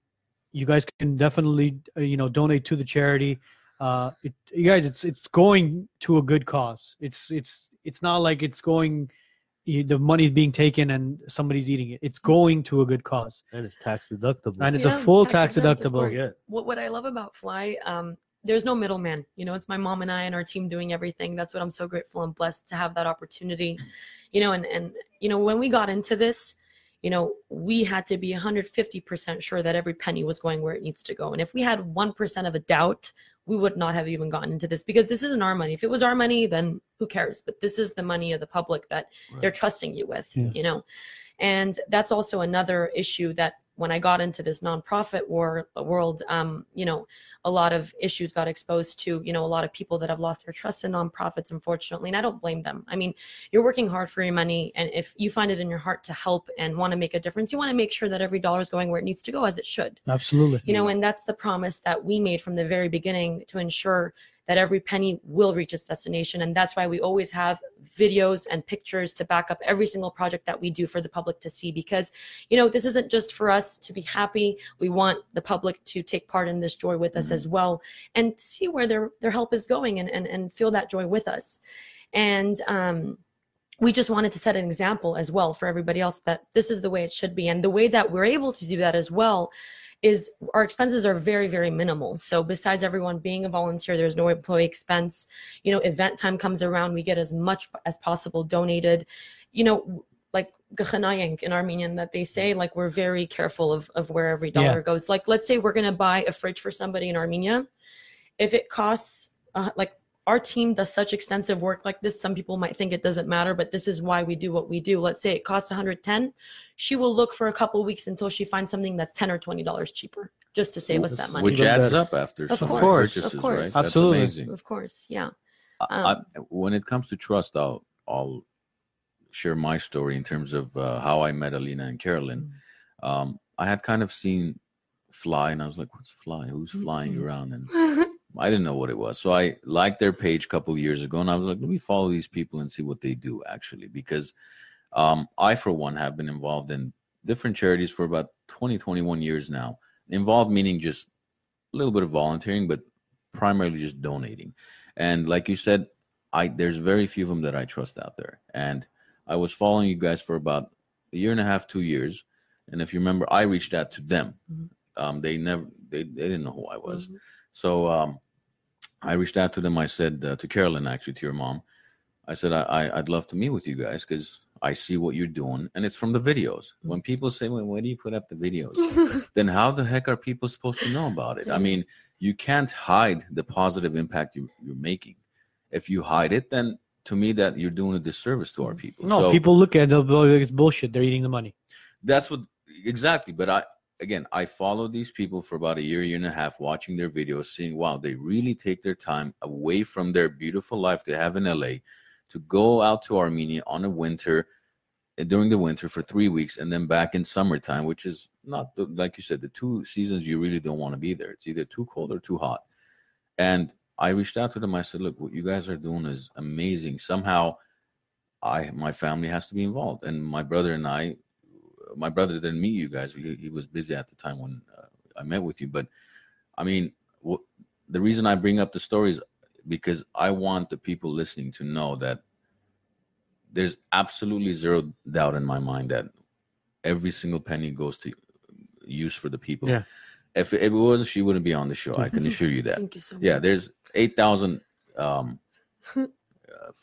S5: You guys can definitely uh, you know donate to the charity. Uh, it, you guys, it's it's going to a good cause. It's it's it's not like it's going you- the money's being taken and somebody's eating it. It's going to a good cause.
S1: And it's tax deductible.
S5: And it's a full tax
S3: exempt, of
S5: deductible.
S1: Yeah.
S3: What what I love about Fly, um, there's no middleman. You know, it's my mom and I and our team doing everything. That's what I'm so grateful and blessed to have that opportunity. You know, and and you know when we got into this, you know, we had to be 150% sure that every penny was going where it needs to go. And if we had 1% of a doubt, we would not have even gotten into this because this isn't our money. If it was our money, then who cares? But this is the money of the public that they're trusting you with,
S5: Yes.
S3: you know. And that's also another issue that when I got into this nonprofit war, world, um, you know, a lot of issues got exposed to, you know, a lot of people that have lost their trust in nonprofits, unfortunately. And I don't blame them. I mean, you're working hard for your money. And if you find it in your heart to help and want to make a difference, you want to make sure that every dollar is going where it needs to go as it should
S5: Absolutely.
S3: you know and that's the promise that we made from the very beginning to ensure that every penny will reach its destination. And that's why we always have videos and pictures to back up every single project that we do for the public to see. Because you know this isn't just for us to be happy. We want the public to take part in this joy with us as well and see where their their help is going and and, and feel that joy with us. And um we just wanted to set an example as well for everybody else that this is the way it should be. And the way that we're able to do that as well is our expenses are very very minimal. So besides everyone being a volunteer there's no employee expense. You know event time comes around. We get as much as possible donated. You know like in Armenian that they say like we're very careful of, of where every
S5: Yeah.
S3: dollar goes. Like let's say we're gonna buy a fridge for somebody in Armenia, if it costs uh, like our team does such extensive work like this, some people might think it doesn't matter, but this is why we do what we do. Let's say it costs 110, she will look for a couple weeks until she finds something that's 10 or 20 dollars cheaper just to save us that money.
S2: which adds
S1: better.
S2: up after
S3: Of
S2: some
S3: course, of course.
S2: right?
S5: Absolutely.
S3: of course, yeah. Um,
S2: I, when it comes to trust, I'll I'll share my story in terms of uh, how I met Alina and Carolyn.
S3: Mm.
S2: Um, I had kind of seen Fly, and I was like, "What's Fly? Who's flying
S3: Mhm.
S2: around?" And I didn't know what it was. So I liked their page a couple years ago, and I was like, "Let me follow these people and see what they do." Actually, because um, I, for one, have been involved in different charities for about 20, 21 years now. Involved meaning just a little bit of volunteering, but primarily just donating. And like you said, I there's very few of them that I trust out there. And I was following you guys for about a year and a half, two years. And if you remember, I reached out to them.
S3: Mhm.
S2: Um, they never they, they didn't know who I was.
S3: Mhm.
S2: So um, I reached out to them. I said uh, to Carolyn, actually, to your mom, I said I, I I'd love to meet with you guys because I see what you're doing, and it's from the videos. When people say, "Well, why do you put up the videos?" then how the heck are people supposed to know about it? I mean, you can't hide the positive impact you, you're making. If you hide it, then to me that you're doing a disservice to our people.
S5: No,
S2: So
S5: people look at it, they'll be like, it's bullshit. They're eating the money.
S2: that's what exactly. But I again, I followed these people for about a year, year and a half, watching their videos, seeing wow, they really take their time away from their beautiful life they have in LA to go out to Armenia on a winter eh, during the winter for three weeks and then back in summertime, which is not like you said, the two seasons you really don't want to be there. It's either too cold or too hot. And I reached out to them. I said, "Look, what you guys are doing is amazing. Somehow, I my family has to be involved." And my brother and I, my brother didn't meet you guys. He, he was busy at the time when uh, I met with you. But I mean, wh- the reason I bring up the story is because I want the people listening to know that there's absolutely zero doubt in my mind that every single penny goes to use for the people.
S5: Yeah.
S2: If, if it was, she wouldn't be on the show. I can assure you that.
S3: Thank you so much.
S2: Yeah, there's 8,000 um, uh,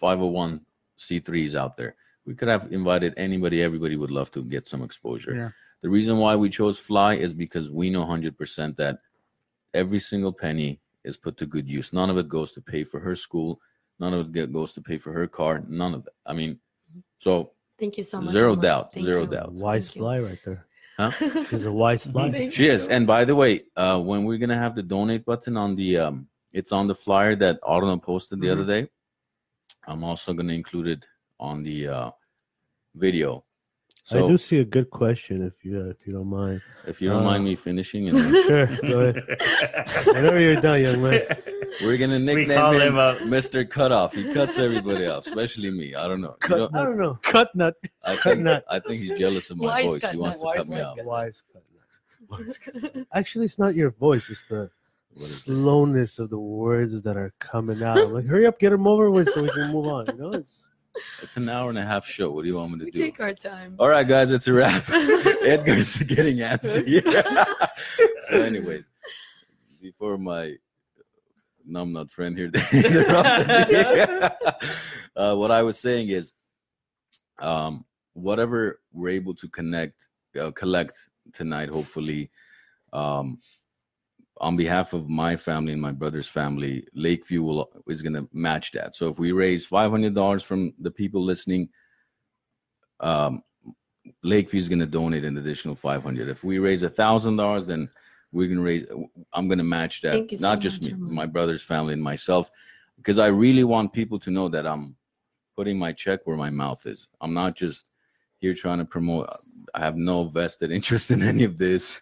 S2: 501c3s out there. We could have invited anybody, everybody would love to get some exposure.
S5: Yeah.
S2: The reason why we chose Fly is because we know 100% that every single penny is put to good use. None of it goes to pay for her school, none of it goes to pay for her car, none of that. I mean, so
S3: Thank you so much.
S2: Zero
S3: Armand.
S2: doubt,
S3: Thank
S2: zero
S3: you.
S2: doubt.
S1: Wise
S3: Thank you.
S1: fly right there.
S2: Huh?
S1: She's a wise fly.
S3: Thank
S2: She is. And by the way, uh, when we're gonna have the donate button on the um, it's on the flyer that Arnold posted the other day. I'm also gonna include it on the uh, video.
S1: I do see a good question if you uh, if you don't mind.
S2: if you don't
S1: uh,
S2: mind me finishing, and then
S1: Sure, go ahead. Whenever you're done, young man.
S2: we're gonna nickname
S4: call
S2: him
S4: him, uh,
S2: Mr. Cutoff. He cuts everybody off, especially me. I don't know.
S1: Cut,
S2: don't-
S1: I don't know.
S5: Cut nut.
S2: I think
S1: nut.
S2: I think he's jealous of my
S3: Wise
S2: voice. He wants
S3: nut,
S2: to
S3: wise
S2: cut me out.
S1: Wise cut. Wise cut. Actually, it's not your voice. It's the
S2: What is it?
S1: slowness of the words that are coming out. I'm like, hurry up, get him over with so we can move on. You know, it's
S2: It's an hour and a half show. What do you want me to
S3: We
S2: do?
S3: take our time.
S2: All right, guys, it's a wrap. Edgar's getting antsy. so, anyways, before my numbnut friend here uh, what I was saying is, um, whatever we're able to connect, uh, collect tonight, hopefully, um, on behalf of my family and my brother's family, Lakeview will is going to match that. So if we raise five hundred dollars from the people listening, um, Lakeview is going to donate an additional 500. If we raise a thousand dollars, then we're going to raise. I'm going to match that.
S3: Thank you so
S2: Not just me, my brother's family and myself, because I really want people to know that I'm putting my check where my mouth is. I'm not just here trying to promote. I have no vested interest in any of this.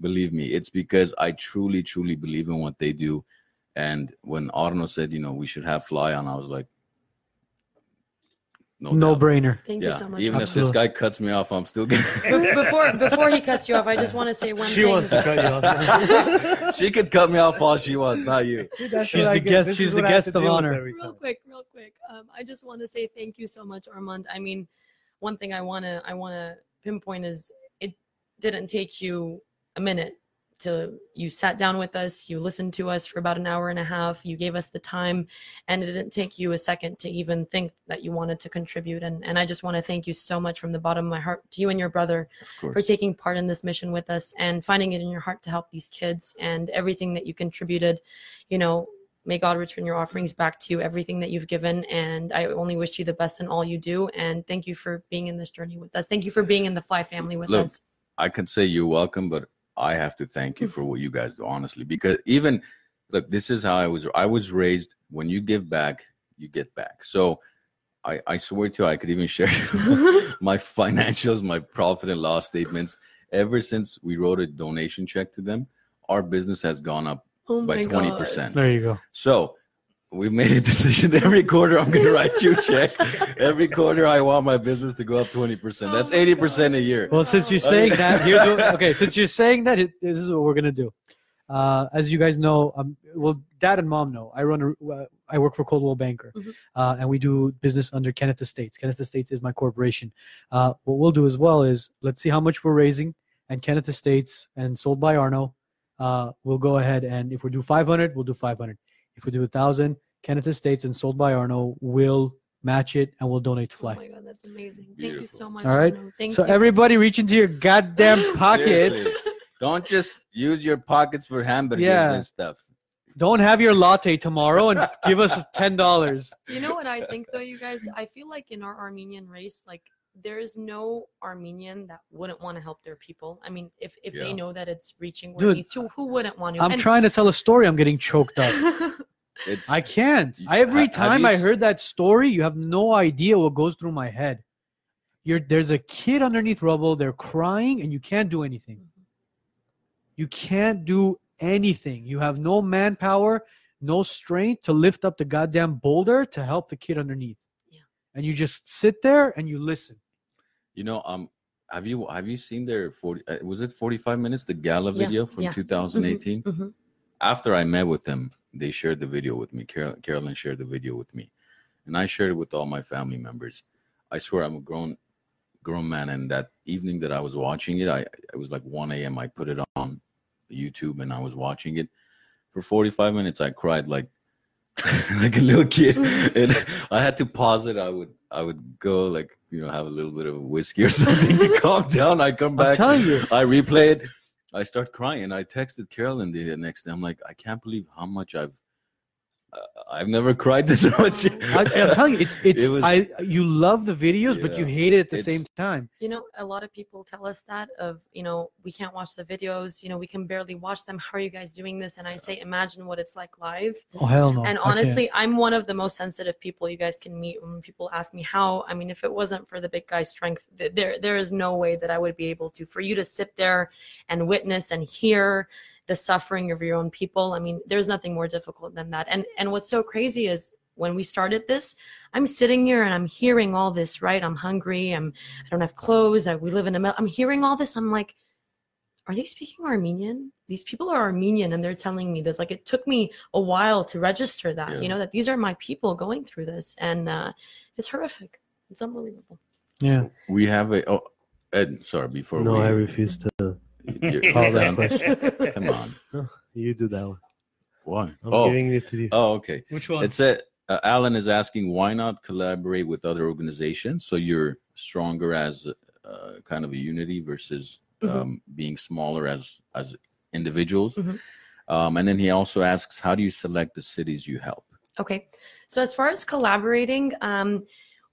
S2: Believe me, it's because I truly, truly believe in what they do. And when Arno said, you know, we should have fly on, I was like, no,
S5: no brainer.
S3: Thank you so much.
S2: even if this guy cuts me off, I'm still gonna.
S3: before before he cuts you off, I just want to say one
S1: she
S3: thing.
S1: wants to cut you off.
S2: she could cut me off all she wants, not you.
S1: See, that's
S5: She's the guest- she's the
S1: what I have
S5: guest of honor.
S3: real quick real quick um, i just want to say thank you so much armand i mean one thing i want to i want to pinpoint is it didn't take you a minute to you sat down with us you listened to us for about an hour and a half you gave us the time and it didn't take you a second to even think that you wanted to contribute. And, and i just want to thank you so much from the bottom of my heart to you and your brother for taking part in this mission with us and finding it in your heart to help these kids and everything that you contributed. You know may god return your offerings back to you everything that you've given and i only wish you the best in all you do. And thank you for being in this journey with us. Thank you for being in the fly family with
S2: Look,
S3: us.
S2: I could say you're welcome, but I have to thank you for mm-hmm. what you guys do, honestly. Because even look, this is how I was. I was raised. When you give back, you get back. So, I, I swear to you, I could even share my financials, my profit and loss statements. Ever since we wrote a donation check to them, our business has gone up
S3: oh
S2: by
S3: my
S2: twenty
S3: God.
S2: percent.
S5: There you go.
S2: So we made a decision every quarter I'm gonna write you a check. Every quarter I want my business to go up 20%. That's
S3: Oh my
S2: 80% a year.
S5: Well, since you're saying that, here's what, okay. Since you're saying that, it, this is what we're gonna do. Uh, as you guys know, um, well, dad and mom know. I run a, uh, I work for Coldwell Banker,
S3: Mhm.
S5: uh, and we do business under Kenneth Estates. Kenneth Estates is my corporation. Uh, what we'll do as well is let's see how much we're raising, and Kenneth Estates and sold by Arno. Uh, we'll go ahead and if we do 500, we'll do 500. If we do a thousand, Kenneth Estates and sold by Arno will match it, and we'll donate to
S3: oh
S5: Fly.
S3: Oh my god, that's amazing. Thank you so much.
S5: All right.
S3: Arno. Thank
S5: so
S3: you.
S5: everybody, reach into your goddamn pockets.
S2: Don't just use your pockets for hamburgers
S5: Yeah.
S2: and stuff.
S5: Don't have your latte tomorrow and give us ten dollars.
S3: You know what I think though, you guys? I feel like in our Armenian race, like there is no Armenian that wouldn't want to help their people. I mean, if if
S2: Yeah.
S3: they know that it's reaching where
S5: Dude,
S3: it needs to, who wouldn't want to?
S5: I'm
S3: And-
S5: trying to tell a story. I'm getting choked up.
S2: It's
S5: I can't.
S2: You-
S5: Every
S2: ha-
S5: time
S2: you
S5: I
S2: s-
S5: heard that story, you have no idea what goes through my head. You're there's a kid underneath rubble. They're crying, and you can't do anything. You can't do anything. You have no manpower, no strength to lift up the goddamn boulder to help the kid underneath.
S3: Yeah.
S5: And you just sit there and you listen.
S2: You know um have you have you seen their 40 uh, was it 45 minutes the gala
S3: Yeah,
S2: video from
S3: yeah.
S2: 2018
S3: Mhm.
S2: after I met with them, they shared the video with me. Carol, Carolyn shared the video with me, and I shared it with all my family members. I swear I'm a grown, grown man, and that evening that I was watching it, I it was like 1 a.m. I put it on YouTube and I was watching it for 45 minutes. I cried like like a little kid, and I had to pause it. I would I would go like you know have a little bit of whiskey or something to calm down. I come back. I replay it. I start crying. I texted Carolyn the next day. I'm like, I can't believe how much I've. Uh, I've never cried this much.
S5: I, I'm telling you, it's it's.
S2: It was-
S5: I you love the videos, but you hate it at the same time.
S3: You know, a lot of people tell us that of, you know, we can't watch the videos, you know, we can barely watch them. How are you guys doing this? And I say, imagine what it's like live.
S5: Oh hell no!
S3: and honestly, I'm one of the most sensitive people you guys can meet. When people ask me how, I mean, if it wasn't for the big guy's strength, there there is no way that I would be able to. For you to sit there and witness and hear the suffering of your own people, I mean, there's nothing more difficult than that. And and what's so crazy is when we started this, I'm sitting here and I'm hearing all this. Right, I'm hungry. I'm I don't have clothes. I, we live in a. mel- I'm hearing all this. I'm like. Are they speaking Armenian? These people are Armenian and they're telling me this. Like it took me a while to register that,
S2: Yeah.
S3: you know, that these are my people going through this. And uh, it's horrific. It's unbelievable.
S5: yeah.
S2: we have a. Oh, Ed, sorry. Before
S1: No,
S2: we,
S1: I refuse to.
S2: You're-
S1: Call that
S2: down.
S1: question.
S2: Come on.
S1: You do that one.
S2: Why?
S1: I'm
S2: Oh,
S1: giving it to you.
S2: oh, okay.
S5: Which one?
S2: It's a. Uh, Alan is asking why not collaborate with other organizations so you're stronger as uh, kind of a unity versus
S3: Mhm.
S2: um, being smaller as as individuals.
S3: Mhm.
S2: Um, and then he also asks, how do you select the cities you help?
S3: Okay. So as far as collaborating, um,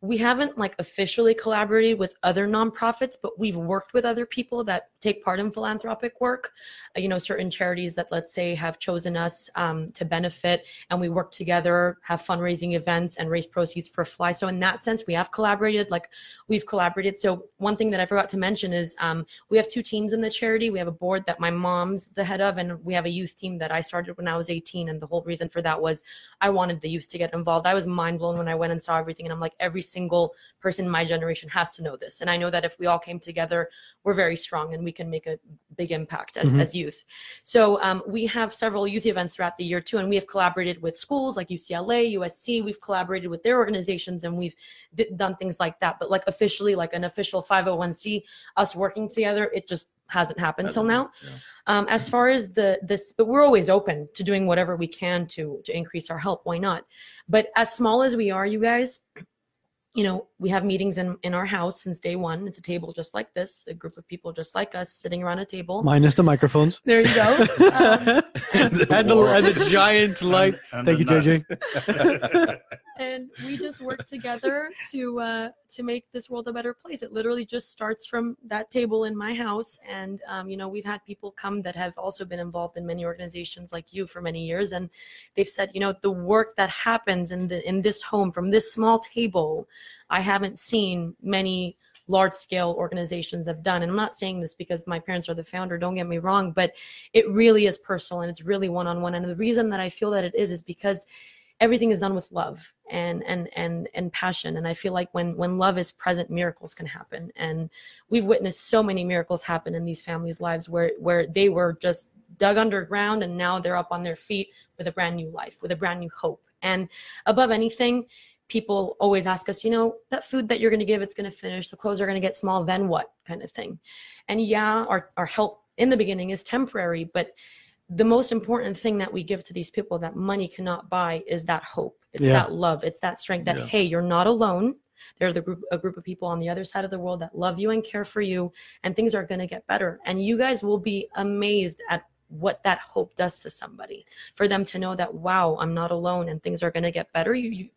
S3: we haven't like officially collaborated with other nonprofits, but we've worked with other people that take part in philanthropic work. Uh, you know, certain charities that let's say have chosen us um, to benefit, and we work together, have fundraising events, and raise proceeds for Fly. So in that sense, we have collaborated. Like we've collaborated. So one thing that I forgot to mention is um, we have two teams in the charity. We have a board that my mom's the head of, and we have a youth team that I started when I was 18. And the whole reason for that was I wanted the youth to get involved. I was mind blown when I went and saw everything, and I'm like, every single person in my generation has to know this. And I know that if we all came together, we're very strong and we can make a big impact as,
S5: Mhm.
S3: as youth. So um, we have several youth events throughout the year too, and we have collaborated with schools like UCLA, USC. We've collaborated with their organizations and we've d- done things like that. But like officially, like an official 501c, us working together, it just hasn't happened till now.
S2: Yeah.
S3: Um, as far as the this, but we're always open to doing whatever we can to to increase our help. Why not? But as small as we are, you guys, you know, we have meetings in in our house since day one. It's a table just like this, a group of people just like us sitting around a table.
S5: Minus the microphones.
S3: there you go. Um,
S5: and, the, and the giant light.
S4: And
S5: Thank you,
S4: the
S5: JJ.
S3: and we just work together to uh, to make this world a better place. It literally just starts from that table in my house, and um, you know we've had people come that have also been involved in many organizations like you for many years, and they've said, you know, the work that happens in the in this home from this small table, I haven't seen many large scale organizations have done and i'm not saying this because my parents are the founder don't get me wrong but it really is personal and it's really one on one and the reason that i feel that it is is because everything is done with love and and and and passion. And i feel like when when love is present miracles can happen. And we've witnessed so many miracles happen in these families lives where where they were just dug underground and now they're up on their feet with a brand new life with a brand new hope. And above anything people always ask us you know that food that you're going to give it's going to finish the clothes are going to get small then what kind of thing? And yeah our, our help in the beginning is temporary but the most important thing that we give to these people that money cannot buy is that hope. It's
S5: Yeah.
S3: that love. It's that strength that
S2: Yeah.
S3: hey you're not alone. They're the group a group of people on the other side of the world that love you and care for you and things are going to get better. And you guys will be amazed at what that hope does to somebody. For them to know that wow i'm not alone and things are going to get better you, you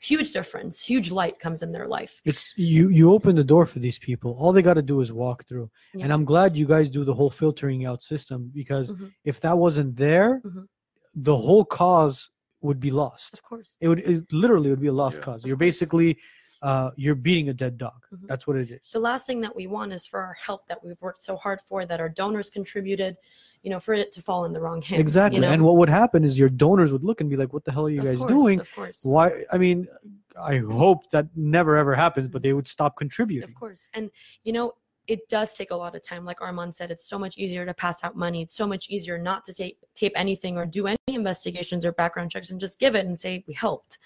S3: huge difference huge light comes in their life
S5: It's you. You open the door for these people. All they got to do is walk through.
S3: Yeah.
S5: And I'm glad you guys do the whole filtering out system because
S3: Mhm.
S5: if that wasn't there,
S3: Mhm.
S5: the whole cause would be lost.
S3: of course
S5: It would it literally would be a lost
S2: Yeah.
S5: cause. You're basically uh, you're beating a dead dog.
S3: Mhm.
S5: That's what it is.
S3: the last thing that we want is for our help that we've worked so hard for that our donors contributed you know for it to fall in the wrong hands
S5: exactly.
S3: you know?
S5: And what would happen is your donors would look and be like, "What the hell are you
S3: Of
S5: guys
S3: course,
S5: doing?
S3: of course
S5: Why?" I mean, I hope that never ever happens, but they would stop contributing.
S3: Of course. And, you know, it does take a lot of time. Like Armand said, it's so much easier to pass out money. It's so much easier not to tape, tape anything or do any investigations or background checks and just give it and say, we helped.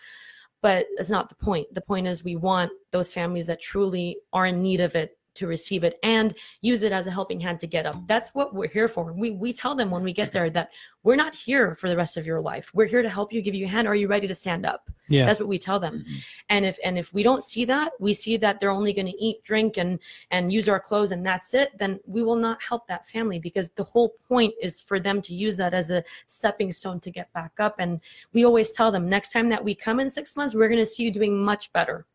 S3: But it's not the point. The point is, we want those families that truly are in need of it to receive it and use it as a helping hand to get up. That's what we're here for. We, we tell them when we get there that we're not here for the rest of your life. We're here to help you, give you a hand. Are you ready to stand up?
S5: Yeah.
S3: That's what we tell them
S2: Mhm.
S3: and if and if we don't see that we see that they're only going to eat drink and and use our clothes and that's it then we will not help that family because the whole point is for them to use that as a stepping stone to get back up and we always tell them next time that we come in six months we're going to see you doing much better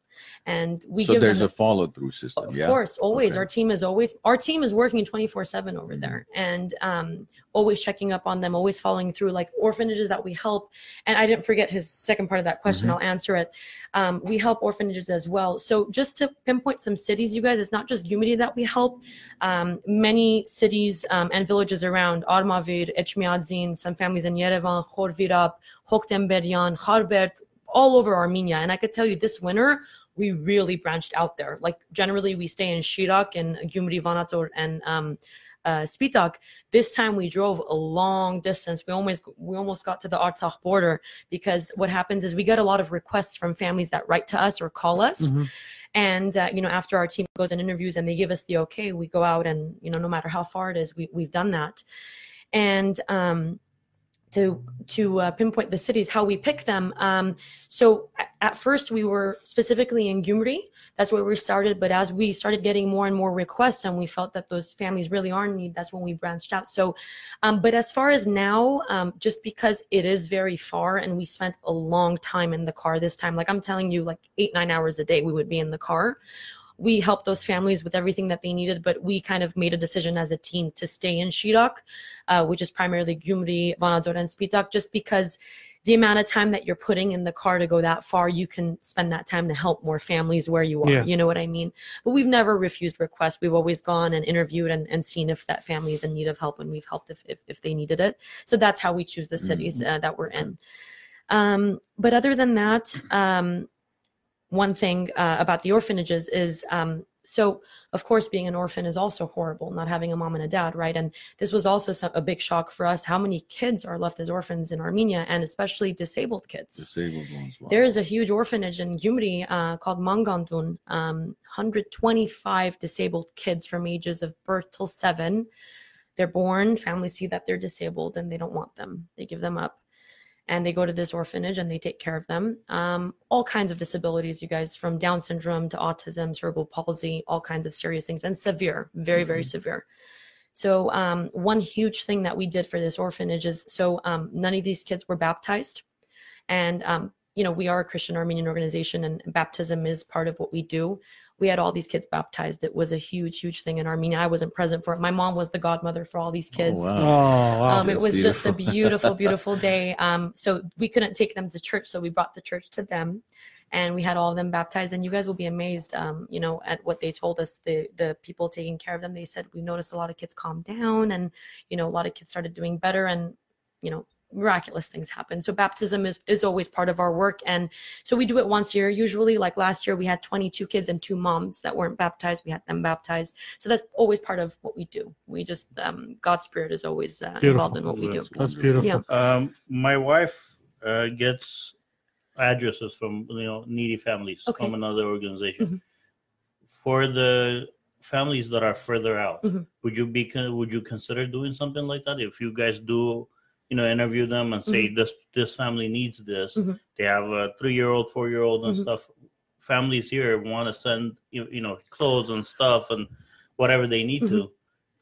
S3: and we
S2: so
S3: give
S2: there's
S3: them
S2: a follow through system.
S3: of
S2: yeah.
S3: course always
S2: Okay.
S3: our team is always our team is working 24 7 over
S2: Mhm.
S3: there and um always checking up on them always following through like orphanages that we help and i didn't forget his second part of that question
S2: Mhm.
S3: i'll answer it um, we help orphanages as well so just to pinpoint some cities you guys it's not just Gyumri that we help um, many cities um, and villages around armavir echmiadzin some families in yerevan khorvirab hoktemberyan kharbert all over armenia and i could tell you this winter we really branched out there. Like generally, we stay in Shirak and Gyumri Vanadzor and um, uh, Spitak. This time we drove a long distance. We almost we almost got to the Artsakh border because what happens is we get a lot of requests from families that write to us or call us.
S5: Mhm.
S3: And uh, you know, after our team goes and interviews and they give us the okay, we go out and you know, no matter how far it is, we we've done that. And um, to to uh, pinpoint the cities, how we pick them. Um, so at first we were specifically in Gyumri. That's where we started. But as we started getting more and more requests, and we felt that those families really are in need, that's when we branched out. So, um, but as far as now, um, just because it is very far, and we spent a long time in the car this time, like I'm telling you, like eight nine hours a day, we would be in the car we helped those families with everything that they needed, but we kind of made a decision as a team to stay in Shirak, uh, which is primarily Gyumri, Vanadzor, and Spitak, just because the amount of time that you're putting in the car to go that far, you can spend that time to help more families where you are.
S5: Yeah.
S3: You know what I mean? But we've never refused requests. We've always gone and interviewed and, and seen if that family is in need of help, and we've helped if, if, if they needed it. So that's how we choose the cities uh, that we're in. Um, but other than that, um, one thing uh, about the orphanages is um, so of course being an orphan is also horrible not having a mom and a dad right and this was also some, a big shock for us how many kids are left as orphans in armenia and especially disabled kids
S2: Disabled ones. wow.
S3: there is a huge orphanage in Gyumri uh, called Mangandun. Um, 125 disabled kids from ages of birth till seven. They're born, families see that they're disabled and they don't want them. They give them up. And they go to this orphanage and they take care of them. Um, all kinds of disabilities, you guys, from Down syndrome to autism, cerebral palsy, all kinds of serious things, and severe, very, very severe. So, um, one huge thing that we did for this orphanage is so um, none of these kids were baptized. And um, you know, we are a Christian Armenian organization and baptism is part of what we do. We had all these kids baptized. It was a huge, huge thing in Armenia. I wasn't present for it. My mom was the godmother for all these kids.
S2: wow.
S5: Oh, wow.
S3: Um, it
S2: That's
S3: was just a
S2: beautiful.
S3: beautiful, beautiful day. Um, so we couldn't take them to church, so we brought the church to them, and we had all of them baptized. And you guys will be amazed, um, you know, at what they told us. The the people taking care of them, they said we noticed a lot of kids calmed down, and you know, a lot of kids started doing better, and you know, miraculous things happen. So baptism is is always part of our work, and so we do it once a year. Usually, like last year, we had 22 kids and two moms that weren't baptized. We had them baptized. So that's always part of what we do. We just um, God's spirit is always uh, involved in what we do.
S4: That's
S5: That's beautiful.
S3: Yeah.
S4: Um, my wife uh, gets addresses from you know needy families
S3: Okay.
S4: from another organization.
S3: Mhm.
S4: For the families that are further out,
S3: Mhm.
S4: would you be would you consider doing something like that if you guys do? You know, interview them and say this this family needs this.
S3: Mhm.
S4: They have a three year old, four year old, and
S3: Mhm.
S4: stuff. Families here want to send you you know clothes and stuff and whatever they need to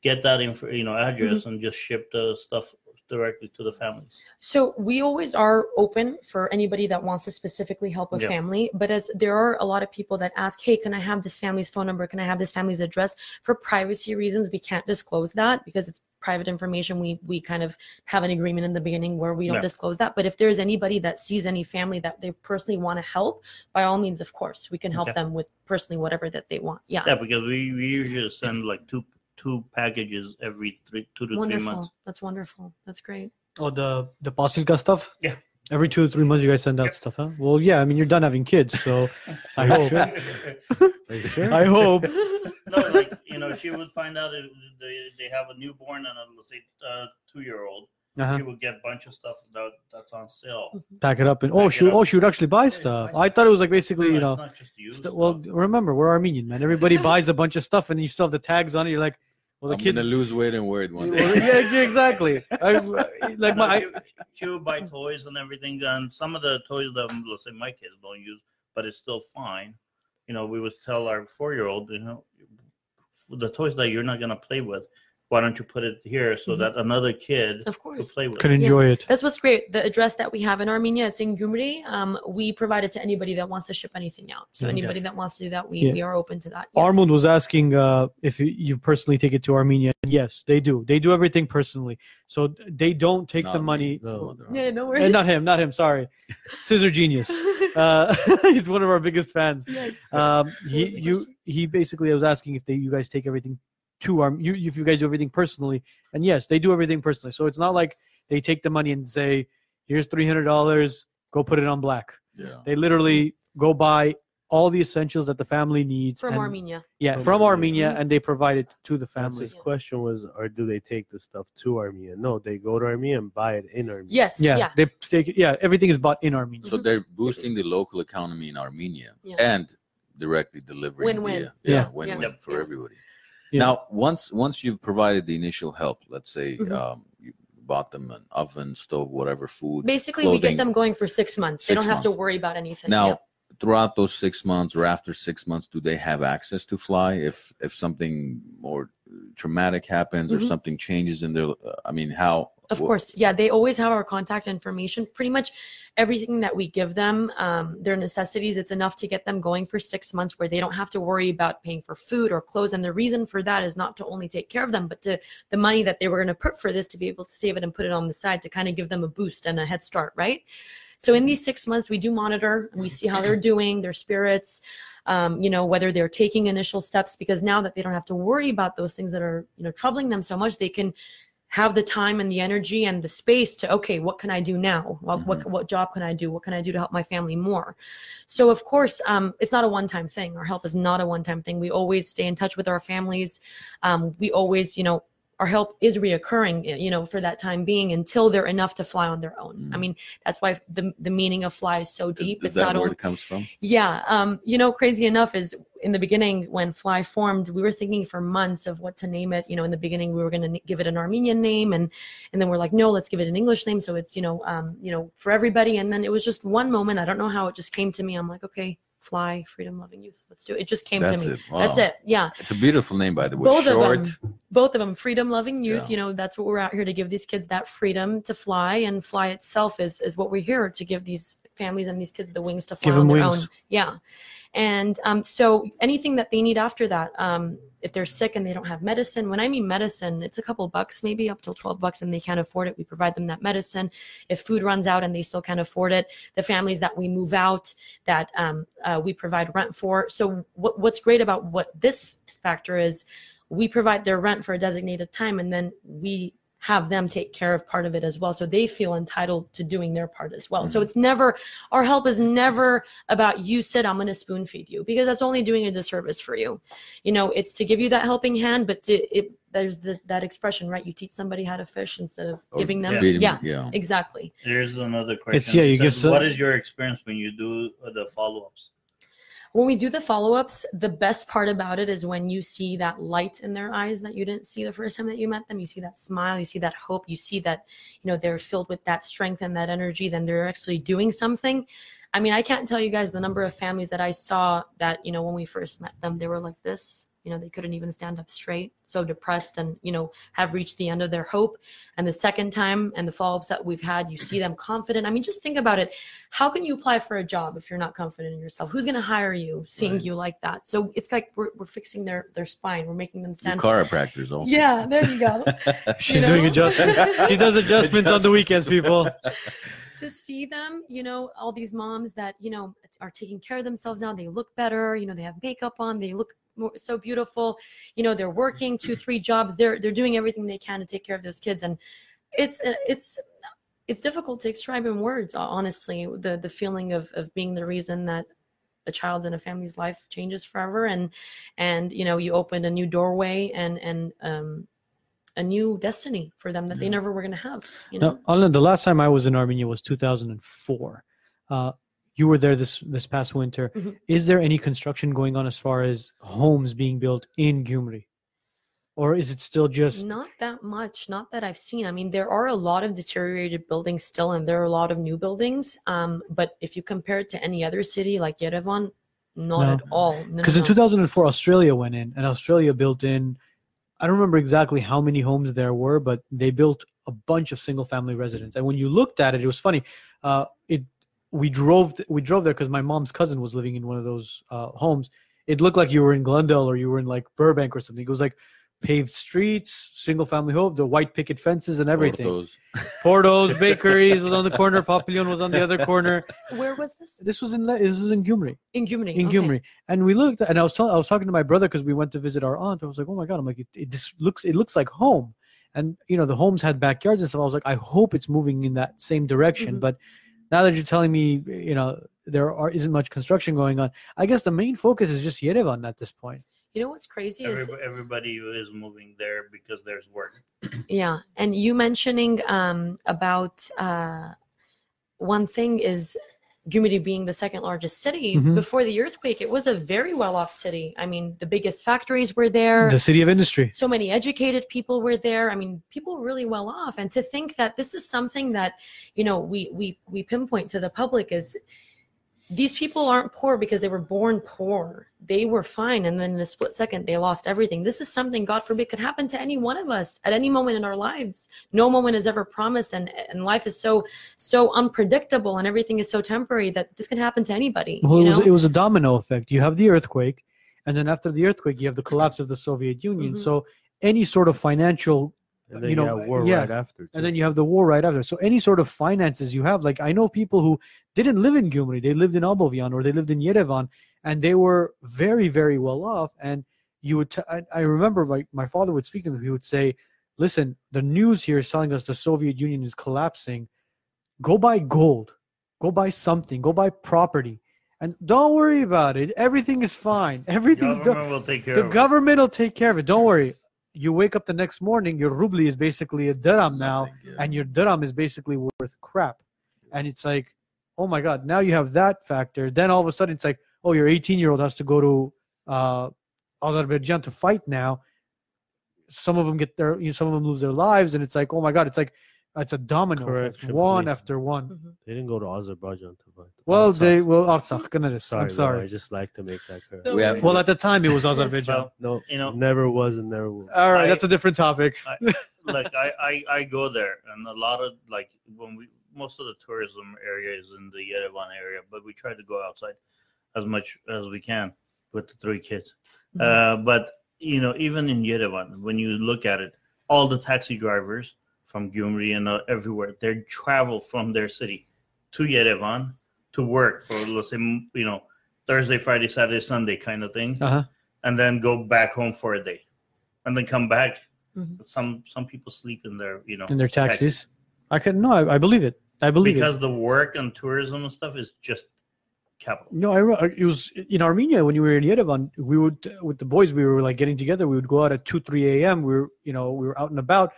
S4: get that info you know address and just ship the stuff directly to the families.
S3: So we always are open for anybody that wants to specifically help a
S4: Yeah.
S3: family. But as there are a lot of people that ask, "Hey, can I have this family's phone number? Can I have this family's address?" For privacy reasons, we can't disclose that because it's private information. We we kind of have an agreement in the beginning where we don't
S4: Yeah.
S3: disclose that. But if there's anybody that sees any family that they personally want to help, by all means, of course, we can help
S4: Okay.
S3: them with personally whatever that they want. Yeah.
S4: Yeah, because we, we usually send like two two packages every three two to three
S3: Wonderful.
S4: months.
S3: That's wonderful. That's great.
S5: Oh, the the Pasilka stuff.
S4: Yeah.
S5: Every two or three months, you guys send out
S4: Yep.
S5: stuff, huh? Well, yeah. I mean, you're done having kids, so I hope.
S1: Are you sure?
S5: I hope.
S4: no, like you know, she would find out if they, they have a newborn and a let's say uh, two year old.
S5: Uh-huh.
S4: She would get a bunch of stuff that that's on sale.
S5: Pack it up and oh,
S4: Pack it
S5: she
S4: up.
S5: oh she would actually buy stuff.
S4: buy
S5: I thought it was like basically you
S4: No,
S5: know.
S4: not just you.
S5: st- well, remember we're Armenian, man. Everybody buys a bunch of stuff and you still have the tags on it. You're like, well, the
S2: I'm
S5: kids.
S2: gonna lose weight and wear it one
S5: Well,
S2: day.
S5: yeah, ex- exactly. I, like my, I,
S4: she, she would buy toys and everything, and some of the toys that let's say my kids don't use, but it's still fine. You know, we would tell our four year old, you know, the toys that you're not gonna play with, why don't you put it here so
S3: Mhm.
S4: that another kid
S3: Of
S4: could play with?
S5: could
S4: it?
S5: enjoy it.
S3: That's what's great. The address that we have in Armenia, it's in Gyumri. Um, we provide it to anybody that wants to ship anything out. So
S5: Yeah.
S3: anybody that wants to do that, we,
S5: Yeah.
S3: we are open to that. Yes.
S5: Armand was asking uh, if you- you personally take it to Armenia. Yes, they do. They do everything personally. So they don't take
S2: Not
S5: the
S2: me,
S5: money.
S2: some
S1: No.
S2: other
S3: Yeah, no
S5: Eh,
S3: worries.
S5: not him, not him. Sorry, Scissor Genius. Uh, he's one of our biggest fans.
S3: yes.
S5: Um, he
S3: the
S5: you he basically was asking if they you guys take everything to Arm you if you guys do everything personally, and yes, they do everything personally. So it's not like they take the money and say, "Here's three hundred dollars, go put it on black."
S2: Yeah.
S5: They literally go buy all the essentials that the family needs
S3: From
S5: and-
S3: Armenia.
S5: Yeah,
S1: From
S5: from
S1: Armenia.
S5: Armenia, mm-hmm. and they provide it to the
S1: That's
S5: family.
S1: his question was, or do they take the stuff to Armenia? No, they go to Armenia and buy it in Armenia.
S3: Yes.
S5: Yeah,
S3: Yeah.
S5: they take it. Yeah, everything is bought in Armenia. Mm-hmm.
S2: So they're boosting the local economy in Armenia
S3: Yeah.
S2: and directly delivering
S3: Win-win.
S2: via-
S5: Yeah.
S2: yeah, win-win
S3: Yeah.
S2: for
S3: Yeah.
S2: everybody.
S5: Yeah.
S2: Now, once once you've provided the initial help, let's say
S3: Mhm.
S2: um, you bought them an oven, stove, whatever food.
S3: Basically, we get them going for six months. they don't have to worry about anything.
S2: Now,
S3: Yeah.
S2: throughout those six months or after six months, do they have access to fly if if something more traumatic happens or
S3: Mhm.
S2: something changes in their? Uh, I mean, how?
S3: Of course, yeah. They always have our contact information. Pretty much everything that we give them, um, their necessities, it's enough to get them going for six months where they don't have to worry about paying for food or clothes. And the reason for that is not to only take care of them, but to the money that they were going to put for this to be able to save it and put it on the side to kind of give them a boost and a head start, right? So in these six months, we do monitor and we see how they're doing, their spirits, um, you know, whether they're taking initial steps, because now that they don't have to worry about those things that are, you know, troubling them so much, they can have the time and the energy and the space to okay what can i do now? What, what, what job can i do? What can i do to help my family more? So of course um, it's not a one-time thing. Our help is not a one-time thing. We always stay in touch with our families. Um, we always you know our help is reoccurring you know for that time being until they're enough to fly on their own i
S2: Mm.
S3: mean that's why the, the meaning of fly is so
S2: Is,
S3: deep
S2: is
S3: it's
S2: that
S3: not
S2: where
S3: only
S2: it comes from?
S3: yeah. Um, you know, crazy enough is in the beginning when Fly formed, we were thinking for months of what to name it. You know, in the beginning we were going to give it an Armenian name and and then we're like, no, let's give it an English name so it's, you know, um, you know, for everybody. And then it was just one moment, I don't know how it just came to me. I'm like, okay, Fly, freedom loving youth. Let's do it. It just came
S2: That's
S3: to me.
S2: it. Wow.
S3: That's it. Yeah.
S2: It's a beautiful name, by the way.
S3: Both of them. Both of them, freedom loving youth.
S2: Yeah.
S3: You know, that's what we're out here to give these kids that freedom to fly, and fly itself is is what we're here to give these families and these kids the wings to fly
S5: Give
S3: on their
S5: wings.
S3: own. Yeah. And um, so anything that they need after that, um, if they're sick and they don't have medicine, when I mean medicine, it's a couple bucks, maybe up till 12 bucks, and they can't afford it. We provide them that medicine. If food runs out and they still can't afford it, the families that we move out, that um, uh, we provide rent for. So what, what's great about what this factor is, we provide their rent for a designated time, and then we have them take care of part of it as well so they feel entitled to doing their part as well so
S2: Mhm.
S3: it's never our help is never about you sit i'm going to spoon feed you because that's only doing a disservice for you you know it's to give you that helping hand but to it there's the, that expression right you teach somebody how to fish instead of
S2: Or
S3: giving them
S2: feed 'em,
S3: yeah
S2: yeah.
S3: exactly
S4: There's another question.
S5: It's- yeah,
S4: It
S5: you
S4: says,
S5: give some-
S4: what is your experience when you do uh, the follow-ups?
S3: When we do the follow-ups the best part about it is when you see that light in their eyes that you didn't see the first time that you met them. You see that smile you see that hope you see that you know they're filled with that strength and that energy then they're actually doing something. I mean i can't tell you guys the number of families that i saw that you know when we first met them they were like this you know they couldn't even stand up straight so depressed and you know have reached the end of their hope and the second time and the follow-ups that we've had you see them confident i mean just think about it how can you apply for a job if you're not confident in yourself who's going to hire you seeing
S2: Right.
S3: you like that so it's like we're, we're fixing their their spine we're making them
S2: Your
S3: stand
S2: chiropractors also.
S3: yeah there you go
S5: She's
S3: You
S5: doing
S3: know?
S5: adjustments. She does adjustments on the weekends, people.
S3: to see them, you know, all these moms that, you know, are taking care of themselves now. They look better, you know, they have makeup on, they look more, so beautiful. You know, they're working two, three jobs. They're they're doing everything they can to take care of those kids, and it's uh, it's it's difficult to describe in words. Honestly, the the feeling of of being the reason that a child's and a family's life changes forever, and and you know, you opened a new doorway and and um a new destiny for them that they never were going to have. You know.
S5: Now, Alan, the last time I was in Armenia was 2004. Uh, you were there this this past winter.
S3: Mhm.
S5: Is there any construction going on as far as homes being built in Gyumri, or is it still just
S3: Not that much, not that I've seen. I mean, there are a lot of deteriorated buildings still, and there are a lot of new buildings. Um, but if you compare it to any other city like Yerevan, not
S5: No.
S3: at all. No, no,
S5: because in
S3: no.
S5: 2004 Australia went in and Australia built in? I don't remember exactly how many homes there were, but they built a bunch of single family residents. And when you looked at it, it was funny. Uh, we drove we drove there because my mom's cousin was living in one of those uh, homes. It looked like you were in Glendale or you were in like Burbank or something. It was like paved streets, single family home, the white picket fences and everything.
S2: Porto's.
S5: Porto's, bakeries was on the corner. Papillon was on the other corner.
S3: Where was this?
S5: This was in Le- this was in Gyumri
S3: In Gyumri.
S5: in
S3: okay.
S5: Gyumri. And we looked, and I was telling, I was talking to my brother because we went to visit our aunt. I was like, oh my god, I'm like, it, it just looks, it looks like home. And you know, the homes had backyards and stuff. I was like, I hope it's moving in that same direction.
S3: Mhm.
S5: But now that you're telling me, you know, there are isn't much construction going on. I guess the main focus is just Yerevan at this point.
S3: You know what's crazy is
S4: Everybody, everybody is moving there because there's work.
S3: Yeah, and you mentioning um, about uh, one thing is Gyumri being the second largest city
S5: Mhm.
S3: before the earthquake. It was a very well off city. I mean, the biggest factories were there.
S5: The city of industry.
S3: so many educated people were there i mean people really well off and to think that this is something that you know we we we pinpoint to the public is these people aren't poor because they were born poor they were fine and then in a split second they lost everything this is something god forbid could happen to any one of us at any moment in our lives no moment is ever promised and and life is so so unpredictable and everything is so temporary that this can happen to anybody
S5: Well,
S3: you
S5: it was
S3: know?
S5: it was a domino effect. You have the earthquake, and then after the earthquake, you have the collapse of the Soviet Union.
S3: Mhm.
S5: So any sort of financial
S1: And then
S5: you
S1: you,
S5: know,
S1: got war
S5: yeah.
S1: right after.
S5: and then you have the war right after. So any sort of finances you have, like I know people who didn't live in Gyumri, they lived in Abovian or they lived in Yerevan, and they were very, very well off. And you would, t- I, I remember my, my father would speak to them. He would say, listen, the news here is telling us the Soviet Union is collapsing. Go buy gold, go buy something, go buy property, and don't worry about it. Everything is fine. Everything's done.
S4: Government will take care
S5: The
S4: of it.
S5: government will take care of it. Don't worry. You wake up the next morning, your rubli is basically a dram now,
S2: yeah.
S5: and your dram is basically worth crap. And it's like, oh my god, now you have that factor. Then all of a sudden it's like, oh, your 18 year old has to go to uh, Azerbaijan to fight now. Some of them get their, you know, some of them lose their lives, and it's like, oh my god, it's like, it's a domino effect,
S1: Correction,
S5: one
S1: please.
S5: after one.
S3: Mhm.
S1: They didn't go to Azerbaijan to fight.
S5: Well,
S1: Artsakh.
S5: they well, Artsakh, goodness,
S1: Sorry,
S5: I'm
S1: bro,
S5: sorry.
S1: I just like to make that correct.
S3: Don't
S2: We have-
S5: Well, at the time it was Azerbaijan.
S4: Well,
S1: No,
S4: you know,
S1: never was and never will.
S5: All right,
S4: I-
S5: that's a different topic.
S4: like I, I I go there and a lot of like when we most of the tourism area is in the Yerevan area, but we try to go outside as much as we can with the three kids. Uh, but you know, even in Yerevan, when you look at it, all the taxi drivers from Gyumri and uh, everywhere they travel from their city to Yerevan to work for let's say you know Thursday, Friday, Saturday, Sunday kind of thing,
S5: Uh huh.
S4: and then go back home for a day, and then come back.
S3: Mhm.
S4: Some some people sleep in their you know
S5: In their taxis. I can no, I, I believe it. I believe
S4: because
S5: it.
S4: the work and tourism and stuff is just capital.
S5: No, I re- it was in Armenia when you were in Yerevan. We would with the boys. We were like getting together. We would go out at two, three a.m. We were, you know, we were out and about.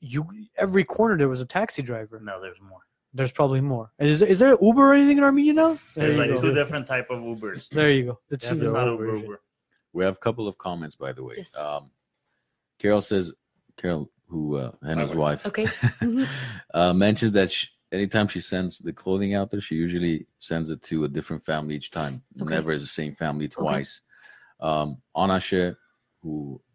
S5: You every corner there was a taxi driver.
S4: No, there's more.
S5: There's probably more. Is is there Uber or anything in Armenia now? There
S4: There's
S5: you
S4: like
S5: go.
S4: two different type of Ubers.
S5: There you go. It's,
S1: Yeah,
S4: It's not Uber. Uber.
S2: We have a couple of comments, by the way.
S3: Yes.
S2: Um, Carol says, Carol, who uh, Hannah's
S4: My
S2: wife,
S3: Okay. Mhm.
S2: uh, mentions that she, anytime she sends the clothing out there, she usually sends it to a different family each time.
S3: Okay.
S2: Never is the same family twice. Um, Anashe, who is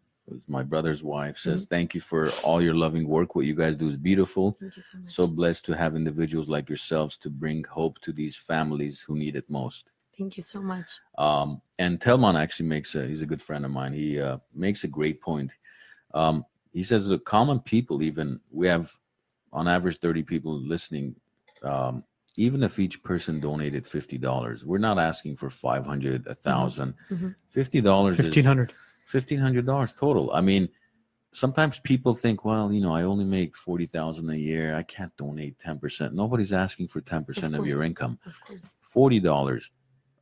S2: my brother's wife says
S3: mm-hmm.
S2: thank you for all your loving work. What you guys do is beautiful.
S3: So,
S2: so, blessed to have individuals like yourselves to bring hope to these families who need it most.
S3: Thank you so much.
S2: Um, and telman actually makes a he's a good friend of mine. He uh, makes a great point. Um, he says the common people even we have on average 30 people listening um, even if each person donated $50 we're not asking for 500 1000 mm-hmm.
S3: mm-hmm.
S2: $50 $1500
S5: fifteen
S2: is
S5: hundred.
S2: fifteen hundred dollars total. I mean, sometimes people think, well, you know, I only make forty thousand a year. I can't donate ten percent. Nobody's asking for ten percent of your income.
S3: Of course.
S2: Forty dollars.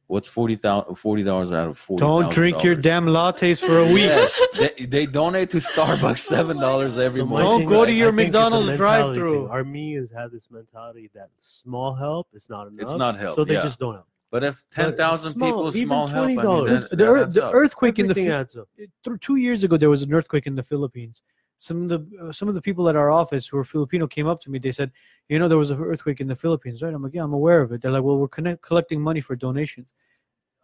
S2: What's forty thousand? Forty dollars out of forty.
S5: Don't drink your damn lattes for a week.
S2: Yes, they, they donate to Starbucks oh seven dollars every
S1: So
S2: month.
S5: Don't go to your
S1: I think it's a
S5: McDonald's drive-through.
S1: thing. Armenians have this mentality that small help is not enough.
S2: It's not help,
S1: So they
S2: yeah.
S1: just don't help.
S2: But if ten thousand people,
S1: even
S2: small help. I mean,
S1: $20.
S2: that,
S5: the,
S2: that
S5: ear-
S2: adds
S5: the
S2: up.
S5: earthquake in the
S1: Everything
S5: Phi-
S1: adds up.
S5: th- two years ago there was an earthquake in the Philippines. Some of the uh, some of the people at our office who are Filipino came up to me. They said, "You know, there was an earthquake in the Philippines, right?" I'm like, "Yeah, I'm aware of it." They're like, "Well, we're connect- collecting money for donations."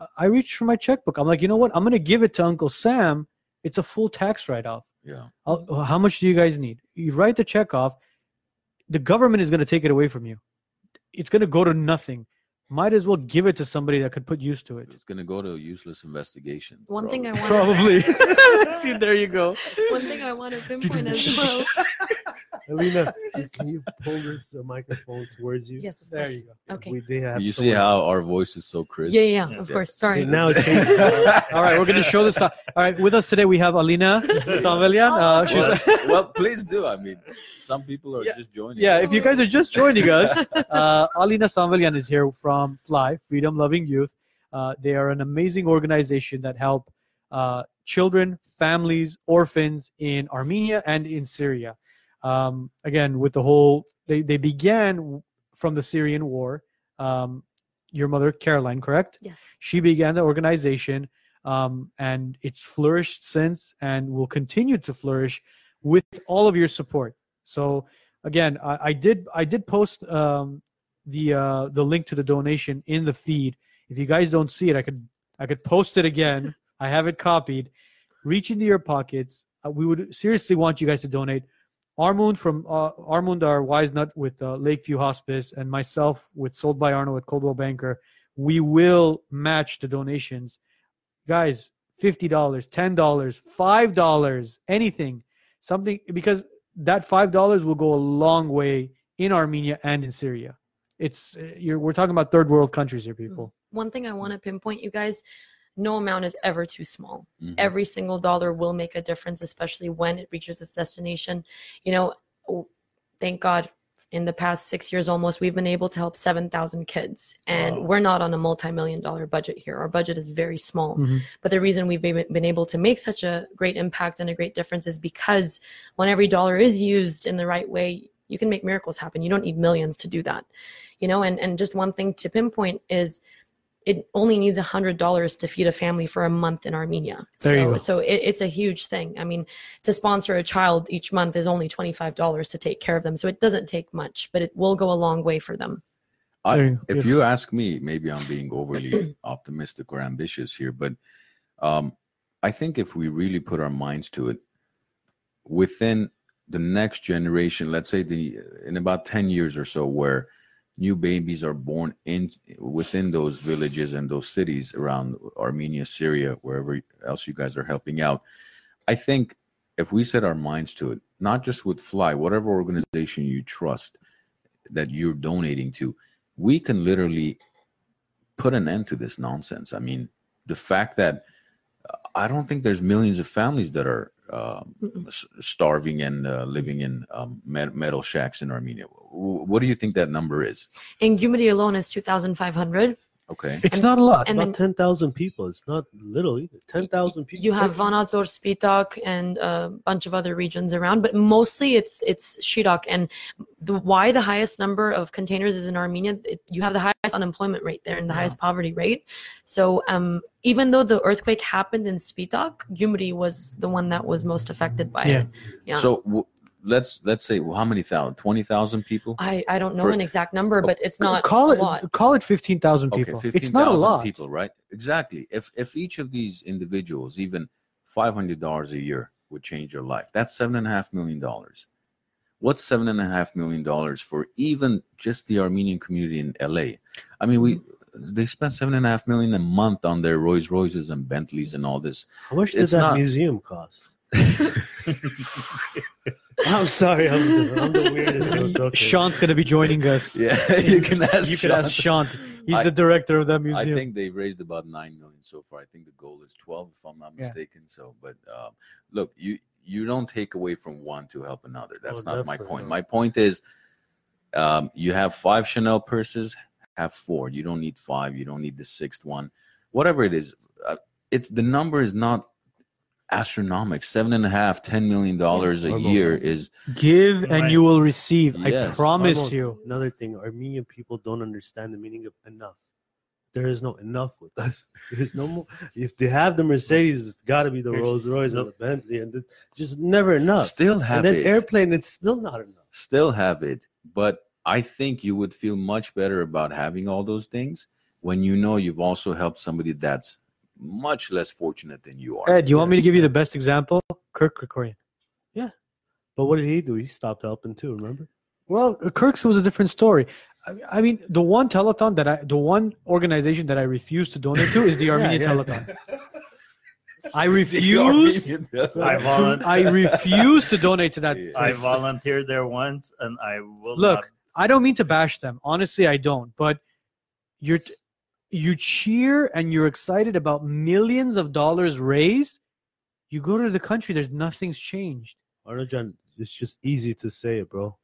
S5: I- I reached for my checkbook. I'm like, "You know what? I'm gonna give it to Uncle Sam. It's a full tax write-off.
S2: Yeah,
S5: I'll, how much do you guys need? You write the check off. The government is gonna take it away from you. It's gonna go to nothing. Might as well give it to somebody that could put use to it.
S2: it's gonna go to a useless investigation.
S3: One thing I
S2: probably.
S3: want.
S5: Probably. See, there you go.
S3: One thing I want to pinpoint as well.
S1: Alina, can you pull this uh, microphone towards you?
S3: Yes, of
S5: There
S3: course.
S5: you go.
S3: Okay.
S1: We, they have
S2: You see how our voice is so crisp.
S3: Yeah, yeah,
S4: Yeah.
S3: of
S2: Yeah.
S3: course. Sorry.
S1: See, now it's
S5: All right, we're going to show this stuff. All right, with us today we have Alina Sanvelian. Uh,
S2: well, well, please do. I mean, some people are
S5: Yeah.
S2: just joining.
S5: yeah,
S2: us.
S5: if you guys are just joining us, uh, Alina Sanvelian is here from Fly, Freedom Loving Youth. Uh, they are an amazing organization that help uh, children, families, orphans in Armenia and in Syria. Um, again, with the whole, they, they began from the Syrian war. Um, your mother, Caroline, correct?
S3: Yes.
S5: she began the organization um, and it's flourished since and will continue to flourish with all of your support so again i, I did i did post um, the uh, the link to the donation in the feed if you guys don't see it i could i could post it again i have it copied reach into your pockets uh, we would seriously want you guys to donate Armund from uh, Armund, our wise nut with uh, Lakeview Hospice, and myself with Sold by Arno at Coldwell Banker we will match the donations. Guys, $50, $10, $5, anything. Something because that $5 will go a long way in Armenia and in Syria. It's uh, you're we're talking about third world countries here, people.
S3: One thing I want to pinpoint, you guys, no amount is ever too small.
S2: Mhm.
S3: Every single dollar will make a difference, especially when it reaches its destination. You know, thank God in the past six years almost, we've been able to help 7,000 kids. And
S1: Wow.
S3: we're not on a multi million dollar budget here. Our budget is very small.
S5: Mhm.
S3: But the reason we've been been able to make such a great impact and a great difference is because when every dollar is used in the right way, you can make miracles happen. You don't need millions to do that. You know, and, and just one thing to pinpoint is it only needs a hundred dollars to feed a family for a month in Armenia.
S5: There you
S3: so
S5: go.
S3: so it, it's a huge thing. I mean, to sponsor a child each month is only twenty five dollars to take care of them. So it doesn't take much, but it will go a long way for them.
S2: I-
S5: you
S2: if you ask me, maybe I'm being overly optimistic or ambitious here, but um, I think if we really put our minds to it, within the next generation, let's say the in about ten years or so, where new babies are born in within those villages and those cities around Armenia, Syria, wherever else you guys are helping out, I think if we set our minds to it, not just with Fly, whatever organization you trust that you're donating to, we can literally put an end to this nonsense. I mean, the fact that uh, I don't think there's millions of families that are starving and uh, living in um, metal shacks in Armenia. W- What do you think that number is?
S3: In Gyumri alone is two thousand five hundred.
S2: Okay.
S5: It's
S3: And-
S5: not a lot.
S3: and
S1: About 10,000 people. It's not little either. 10,000 people.
S3: You have Vanadzor, Spitak, and a bunch of other regions around, but mostly it's it's Shirak. And the, why the highest number of containers is in Armenia? It, you have the highest unemployment rate there and the highest poverty rate. So um, even though the earthquake happened in Spitak, Gyumri was the one that was most affected by
S5: Yeah.
S3: it. Yeah.
S2: So w- let's let's say well, how many thousand? Twenty thousand people.
S3: I, I don't know
S2: For-
S3: an exact number, oh, but it's not
S5: call
S3: a
S5: it
S3: lot.
S5: call it fifteen thousand
S2: Okay,
S5: people.
S2: fifteen
S5: it's not a lot.
S2: people, right? Exactly. If if each of these individuals, even five hundred dollars a year, would change your life, that's seven and a half million dollars. What's seven and a half million dollars for even just the Armenian community in LA? I mean, we mm-hmm. they spend seven and a half million a month on their Rolls Royces and Bentleys and all this.
S1: How much did
S2: It's
S1: that
S2: not-
S1: museum cost? I'm sorry. I'm the, I'm the weirdest. little joker.
S5: Sean's gonna be joining us.
S2: Yeah, you can ask.
S5: You can ask Sean. He's
S2: I-
S5: the director of that music.
S2: I
S5: museum.
S2: think they've raised about nine million so far. I think the goal is twelve, if I'm not
S5: Yeah.
S2: mistaken. So, but um, look, you you don't take away from one to help another. That's
S1: Oh,
S2: not my
S1: definitely
S2: point.
S1: not.
S2: My point is, um, you have five Chanel purses, have four. You don't need five. You don't need the sixth one. Whatever it is, uh, it's the number is not astronomical. Seven and a half, ten million dollars a year is
S5: Give and
S4: Right.
S5: you will receive. I
S2: Yes.
S5: promise
S1: Hormone.
S5: you.
S1: Another thing, Armenian people don't understand the meaning of enough. There is no enough with us. There's no more. If they have the Mercedes, it's got to be the
S4: Here's-
S1: Rolls Royce or the Bentley, and it's just never enough.
S2: still have
S1: and then
S2: it.
S1: airplane, it's still not enough.
S2: still have it, but I think you would feel much better about having all those things when you know you've also helped somebody that's much less fortunate than you are.
S5: Ed, you want me to give you the best example? Kirk Kerkorian. Yeah.
S1: But what did he do? He stopped helping too. Remember?
S5: Well, Kirk's was a different story. I, I mean, the one telethon that I, the one organization that I refuse to donate to is the Armenian
S1: yeah.
S5: telethon. I refuse.
S4: I,
S5: to- I refuse to donate to that.
S2: Yeah.
S4: I volunteered there once, and I will
S5: Look,
S4: not.
S5: I don't mean to bash them. Honestly, I don't. But you're t- you cheer and you're excited about millions of dollars raised. You go to the country, there's nothing's changed.
S1: Arnajan, it's just easy to say it, bro.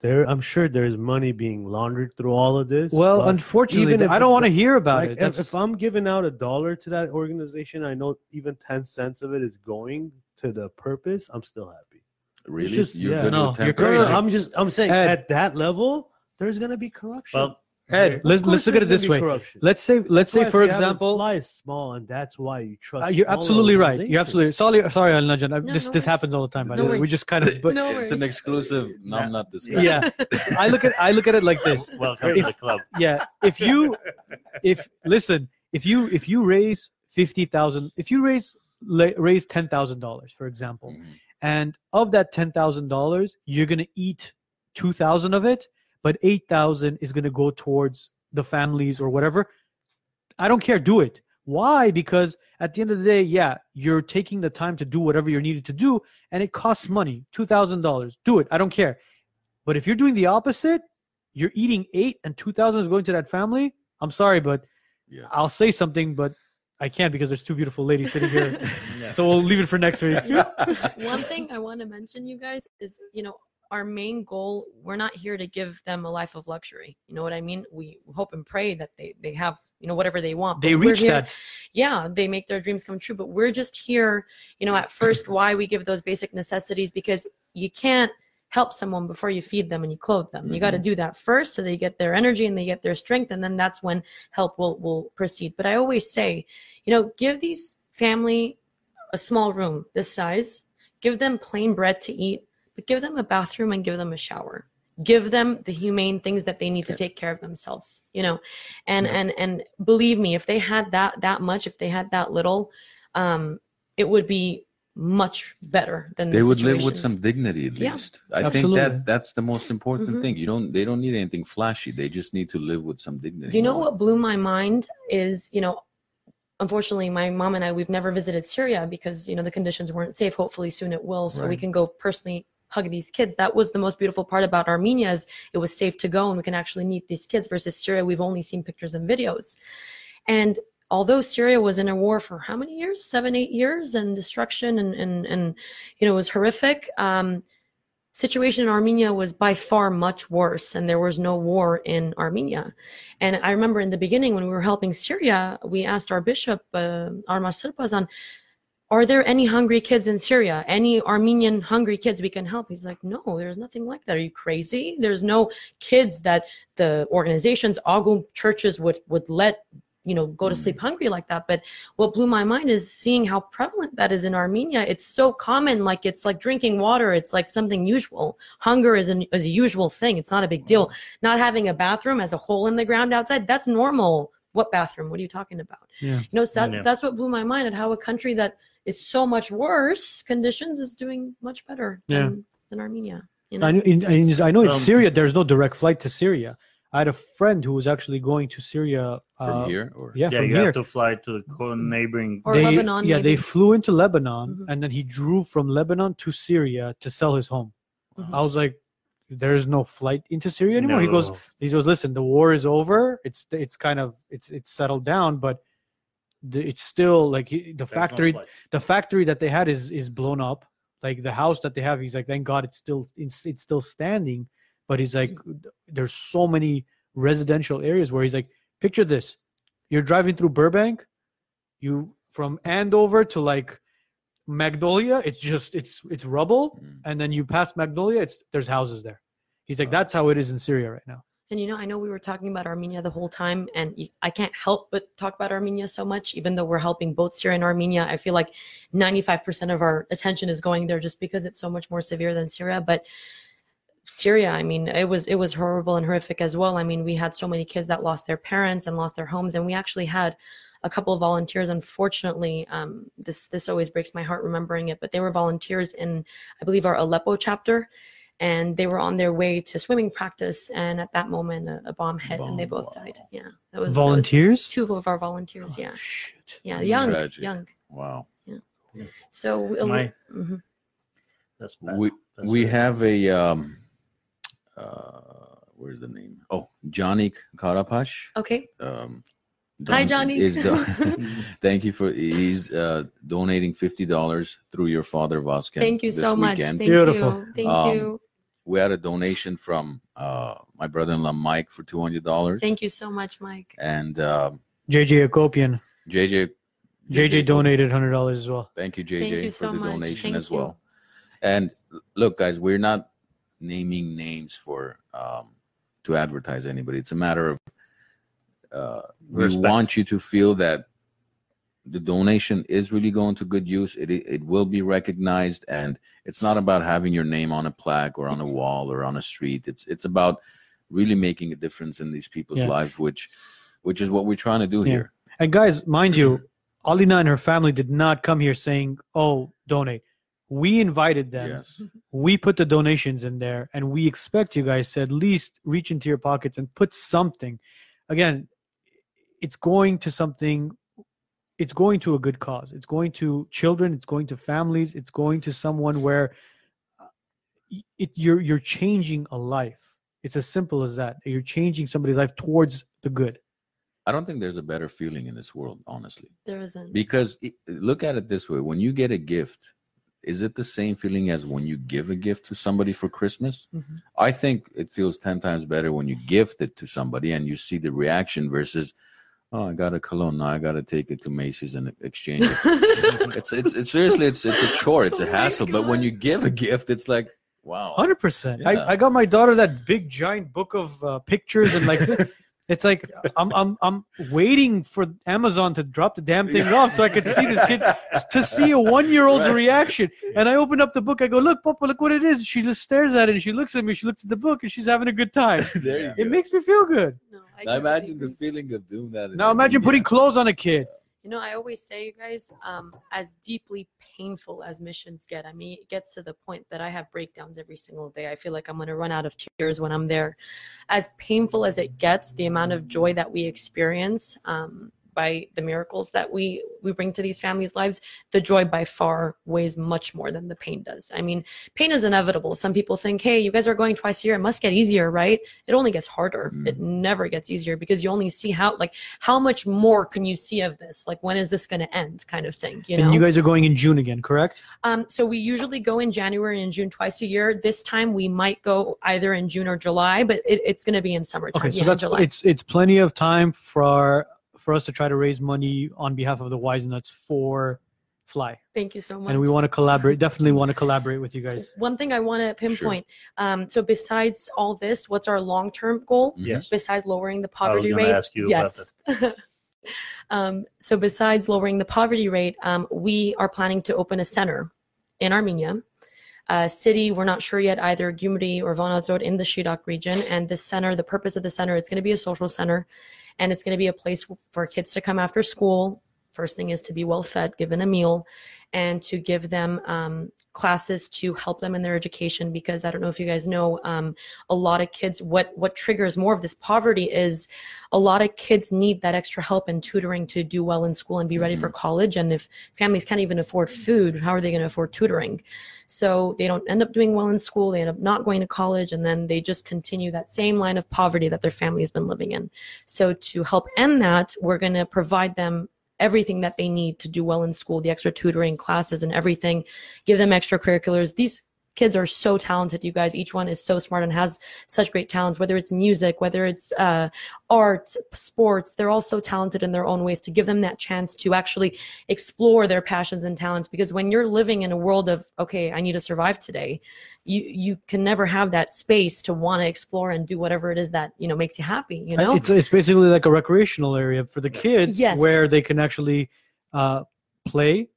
S1: There, I'm sure there's money being laundered through all of this.
S5: Well, unfortunately,
S1: even if
S5: I don't want to hear about
S1: like,
S5: it.
S1: if,
S5: That's,
S1: if I'm giving out a dollar to that organization, I know even ten cents of it is going to the purpose. I'm still happy.
S2: really?
S1: just-
S2: you're
S1: yeah.
S2: good
S5: No,
S2: with
S5: you're
S2: 10%?
S1: No, no,
S5: crazy.
S1: I'm just, I'm saying
S5: Ed.
S1: at that level, there's gonna be corruption.
S4: Well,
S5: Ed, let's let's look at it this way.
S1: corruption.
S5: Let's say let's
S1: That's
S5: say for
S1: you have a
S5: example,
S1: fly is small, and that's why you trust.
S5: Uh, you're absolutely right. You're absolutely sorry. Sorry, Al Najan.
S3: No,
S5: this
S3: no
S5: this
S3: worries.
S5: happens all the time. By
S3: No
S5: we just kind of. But
S3: No
S2: it's an exclusive. No, I'm not this guy.
S5: yeah, I look at I look at it like this.
S4: welcome to the club.
S5: Yeah, if you if listen, if you if you raise fifty thousand, if you raise raise ten thousand dollars, for example,
S2: Mhm.
S5: and of that ten thousand dollars, you're gonna eat two thousand of it, but eight thousand is gonna go towards the families or whatever. I don't care. Do it. Why? Because at the end of the day, yeah, you're taking the time to do whatever you're needed to do, and it costs money. Two thousand dollars. Do it. I don't care. But if you're doing the opposite, you're eating eight and two thousand is going to that family. I'm sorry, but
S2: Yes.
S5: I'll say something, but I can't because there's two beautiful ladies sitting here.
S4: Yeah.
S5: so we'll leave it for next week.
S3: One thing I want to mention, you guys, is you know our main goal. We're not here to give them a life of luxury. You know what I mean? We hope and pray that they they have you know whatever they want.
S5: They reach
S3: here-
S5: that.
S3: yeah they make their dreams come true but we're just here you know at first why we give those basic necessities because you can't help someone before you feed them and you clothe them you got to do that first so they get their energy and they get their strength and then that's when help will will proceed but i always say you know give these family a small room this size give them plain bread to eat but give them a bathroom and give them a shower give them the humane things that they need to take care of themselves you know and
S2: Yeah.
S3: and and believe me if they had that that much if they had that little um it would be much better than
S2: they
S3: the
S2: would live with some dignity at
S3: Yeah.
S2: least. I
S5: Absolutely.
S2: think that that's the most important
S3: Mhm.
S2: thing. You don't they don't need anything flashy. They just need to live with some dignity.
S3: Do you know what blew my mind is, you know, unfortunately my mom and I we've never visited Syria because, you know, the conditions weren't safe. Hopefully soon it will so we can go personally hug these kids. That was the most beautiful part about Armenia is it was safe to go and we can actually meet these kids versus Syria we've only seen pictures and videos. And although Syria was in a war for how many years? 7 8 years and destruction and and and you know, it was horrific. Um situation in Armenia was by far much worse, and there was no war in Armenia. And I remember in the beginning when we were helping Syria, we asked our bishop, uh, Armash Sirpazan, are there any hungry kids in Syria? Any Armenian hungry kids we can help? He's like, no, there's nothing like that. Are you crazy? There's no kids that the organizations, Agum churches would would let you know go to
S2: Mm.
S3: sleep hungry like that. But what blew my mind is seeing how prevalent that is in Armenia. It's so common, like it's like drinking water. It's like something usual. Hunger is, an, is a usual thing. It's not a big deal. Not having a bathroom as a hole in the ground outside, that's normal. What bathroom? What are you talking about?
S5: Yeah.
S3: You know, so that, that's what blew my mind at how a country that is so much worse conditions is doing much better
S5: Yeah.
S3: than, than Armenia. You know?
S5: I know, in, in, I know in
S4: Um,
S5: Syria there's no direct flight to Syria. I had a friend who was actually going to Syria
S2: from
S5: uh,
S2: here or
S5: Yeah,
S4: yeah,
S5: from
S4: you
S5: here.
S4: have to fly to the neighboring.
S3: Or
S5: they,
S3: Lebanon,
S5: Yeah, they flew into Lebanon
S3: Mhm.
S5: and then he drove from Lebanon to Syria to sell his home.
S3: Mhm.
S5: I was like, there is no flight into Syria anymore. He goes,
S4: No.
S5: he goes, listen, the war is over. It's it's kind of it's it's settled down, but the, it's still like the
S4: There's
S5: factory
S4: flight.
S5: the factory that they had is is blown up. Like the house that they have, he's like, thank God it's still it's, it's still standing. But he's like, there's so many residential areas where he's like, picture this: you're driving through Burbank, you from Andover to like Magnolia, it's just it's it's rubble,
S2: Mm.
S5: and then you pass Magnolia, it's there's houses there. He's like, that's how it is in Syria right now.
S3: And you know, I know we were talking about Armenia the whole time, and I can't help but talk about Armenia so much, even though we're helping both Syria and Armenia. I feel like 95% of our attention is going there just because it's so much more severe than Syria. But Syria, I mean, it was it was horrible and horrific as well. I mean, we had so many kids that lost their parents and lost their homes, and we actually had a couple of volunteers. Unfortunately, um, this this always breaks my heart remembering it, but they were volunteers in, I believe, our Aleppo chapter and they were on their way to swimming practice and at that moment a, a bomb hit and they both
S2: wow.
S3: died yeah that was that was
S5: Volunteers?
S3: two of our volunteers
S5: Oh,
S3: yeah
S5: shit.
S3: yeah young
S2: tragic.
S3: young
S2: Wow. Yeah.
S3: so we-
S4: My-
S3: mhm.
S4: That's bad.
S2: We
S4: That's
S2: we
S4: bad.
S2: have a um uh where's the name? Oh, Johnny Karapash.
S3: okay
S2: Um
S3: Hi, Johnny.
S2: is do- Thank you for he's uh donating fifty dollars through your father Vasquez.
S3: thank you
S2: this
S3: so much thank
S5: Beautiful.
S3: you thank
S2: Um,
S3: you
S2: we had a donation from uh, my brother-in-law Mike for two hundred dollars.
S3: thank you so much mike
S2: And um,
S5: JJ Akopian.
S2: JJ,
S5: JJ donated hundred dollars as well.
S2: Thank you, JJ,
S3: Thank you
S2: for the
S3: much.
S2: donation
S3: Thank
S2: as
S3: you.
S2: well. And look, guys, we're not naming names for um, to advertise anybody. It's a matter of uh, we
S4: Respect.
S2: want you to feel that the donation is really going to good use. It it will be recognized, and it's not about having your name on a plaque or on a wall or on a street. It's it's about really making a difference in these people's
S5: Yeah.
S2: lives, which which is what we're trying to do
S5: Yeah.
S2: here.
S5: And guys, mind you, Alina and her family did not come here saying, "Oh, donate." We invited them.
S2: Yes.
S5: We put the donations in there, and we expect you guys to at least reach into your pockets and put something. Again, it's going to something. It's going to a good cause. It's going to children. It's going to families. It's going to someone where uh, it, you're you're changing a life. It's as simple as that. You're changing somebody's life towards the good.
S2: I don't think there's a better feeling in this world, honestly.
S3: There isn't.
S2: Because it, look at it this way: when you get a gift, is it the same feeling as when you give a gift to somebody for Christmas?
S5: Mhm.
S2: I think it feels ten times better when you gift it to somebody and you see the reaction versus, oh, I got a cologne, now I got to take it to Macy's and exchange it. it's, it's it's seriously, it's it's a chore, it's a
S3: Oh
S2: hassle. But when you give a gift, it's like, wow,
S5: Hundred percent.
S2: Yeah.
S5: I, I got my daughter that big giant book of uh, pictures and like it's like I'm I'm I'm waiting for Amazon to drop the damn thing off so I could see this kid to see a one year old's
S2: Right.
S5: reaction. And I open up the book. I go, look, Papa, look what it is. She just stares at it and she looks at me. She looks at the book and she's having a good time.
S2: there you
S5: It
S2: go.
S5: makes me feel good.
S3: no, I
S2: Now imagine the feeling of doing that.
S5: Now imagine putting
S2: India.
S5: clothes on a kid.
S3: You know, I always say, you guys, um, as deeply painful as missions get, I mean, it gets to the point that I have breakdowns every single day. I feel like I'm going to run out of tears when I'm there. As painful as it gets, the amount of joy that we experience um, by the miracles that we we bring to these families' lives, the joy by far weighs much more than the pain does. I mean, pain is inevitable. Some people think, hey, you guys are going twice a year, it must get easier, right? It only gets harder. It never gets easier because you only see how like how much more can you see of this? Like when is this going to end? Kind of thing. You know.
S5: And you guys are going in June again, correct?
S3: Um, so we usually go in January and June twice a year. This time we might go either in June or July, but it, it's going to be in summertime.
S5: Okay, so
S3: yeah,
S5: that's
S3: July.
S5: it's it's plenty of time for for us to try to raise money on behalf of the Wise Nuts for Fly,
S3: Thank you so much.
S5: and we want to collaborate. Definitely want to collaborate with you guys.
S3: One thing I want to pinpoint. Um, so besides all this, what's our long-term goal?
S2: Mhm.
S4: Yes.
S3: Besides lowering the
S4: I was
S3: poverty rate,
S4: ask you about
S3: yes. um, so besides lowering the poverty rate, um, we are planning to open a center in Armenia. Uh, city, we're not sure yet either Gyumri or Vanadzor in the Shirak region. And this center, the purpose of the center, it's going to be a social center and it's going to be a place for kids to come after school. First thing is to be well fed, given a meal, and to give them um, classes to help them in their education. Because I don't know if you guys know, um, a lot of kids, what what triggers more of this poverty is a lot of kids need that extra help and tutoring to do well in school and be ready for college. And if families can't even afford food, how are they going to afford tutoring? So they don't end up doing well in school. They end up not going to college, and then they just continue that same line of poverty that their family has been living in. So to help end that, we're going to provide them everything that they need to do well in school, the extra tutoring classes and everything, give them extracurriculars. These kids are so talented, you guys. Each one is so smart and has such great talents, whether it's music, whether it's uh, art, sports. They're all so talented in their own ways to give them that chance to actually explore their passions and talents. Because when you're living in a world of, okay, I need to survive today, you, you can never have that space to want to explore and do whatever it is that, you know, makes you happy, you know?
S5: It's it's basically like a recreational area for the kids,
S3: Yes.
S5: where they can actually uh, play,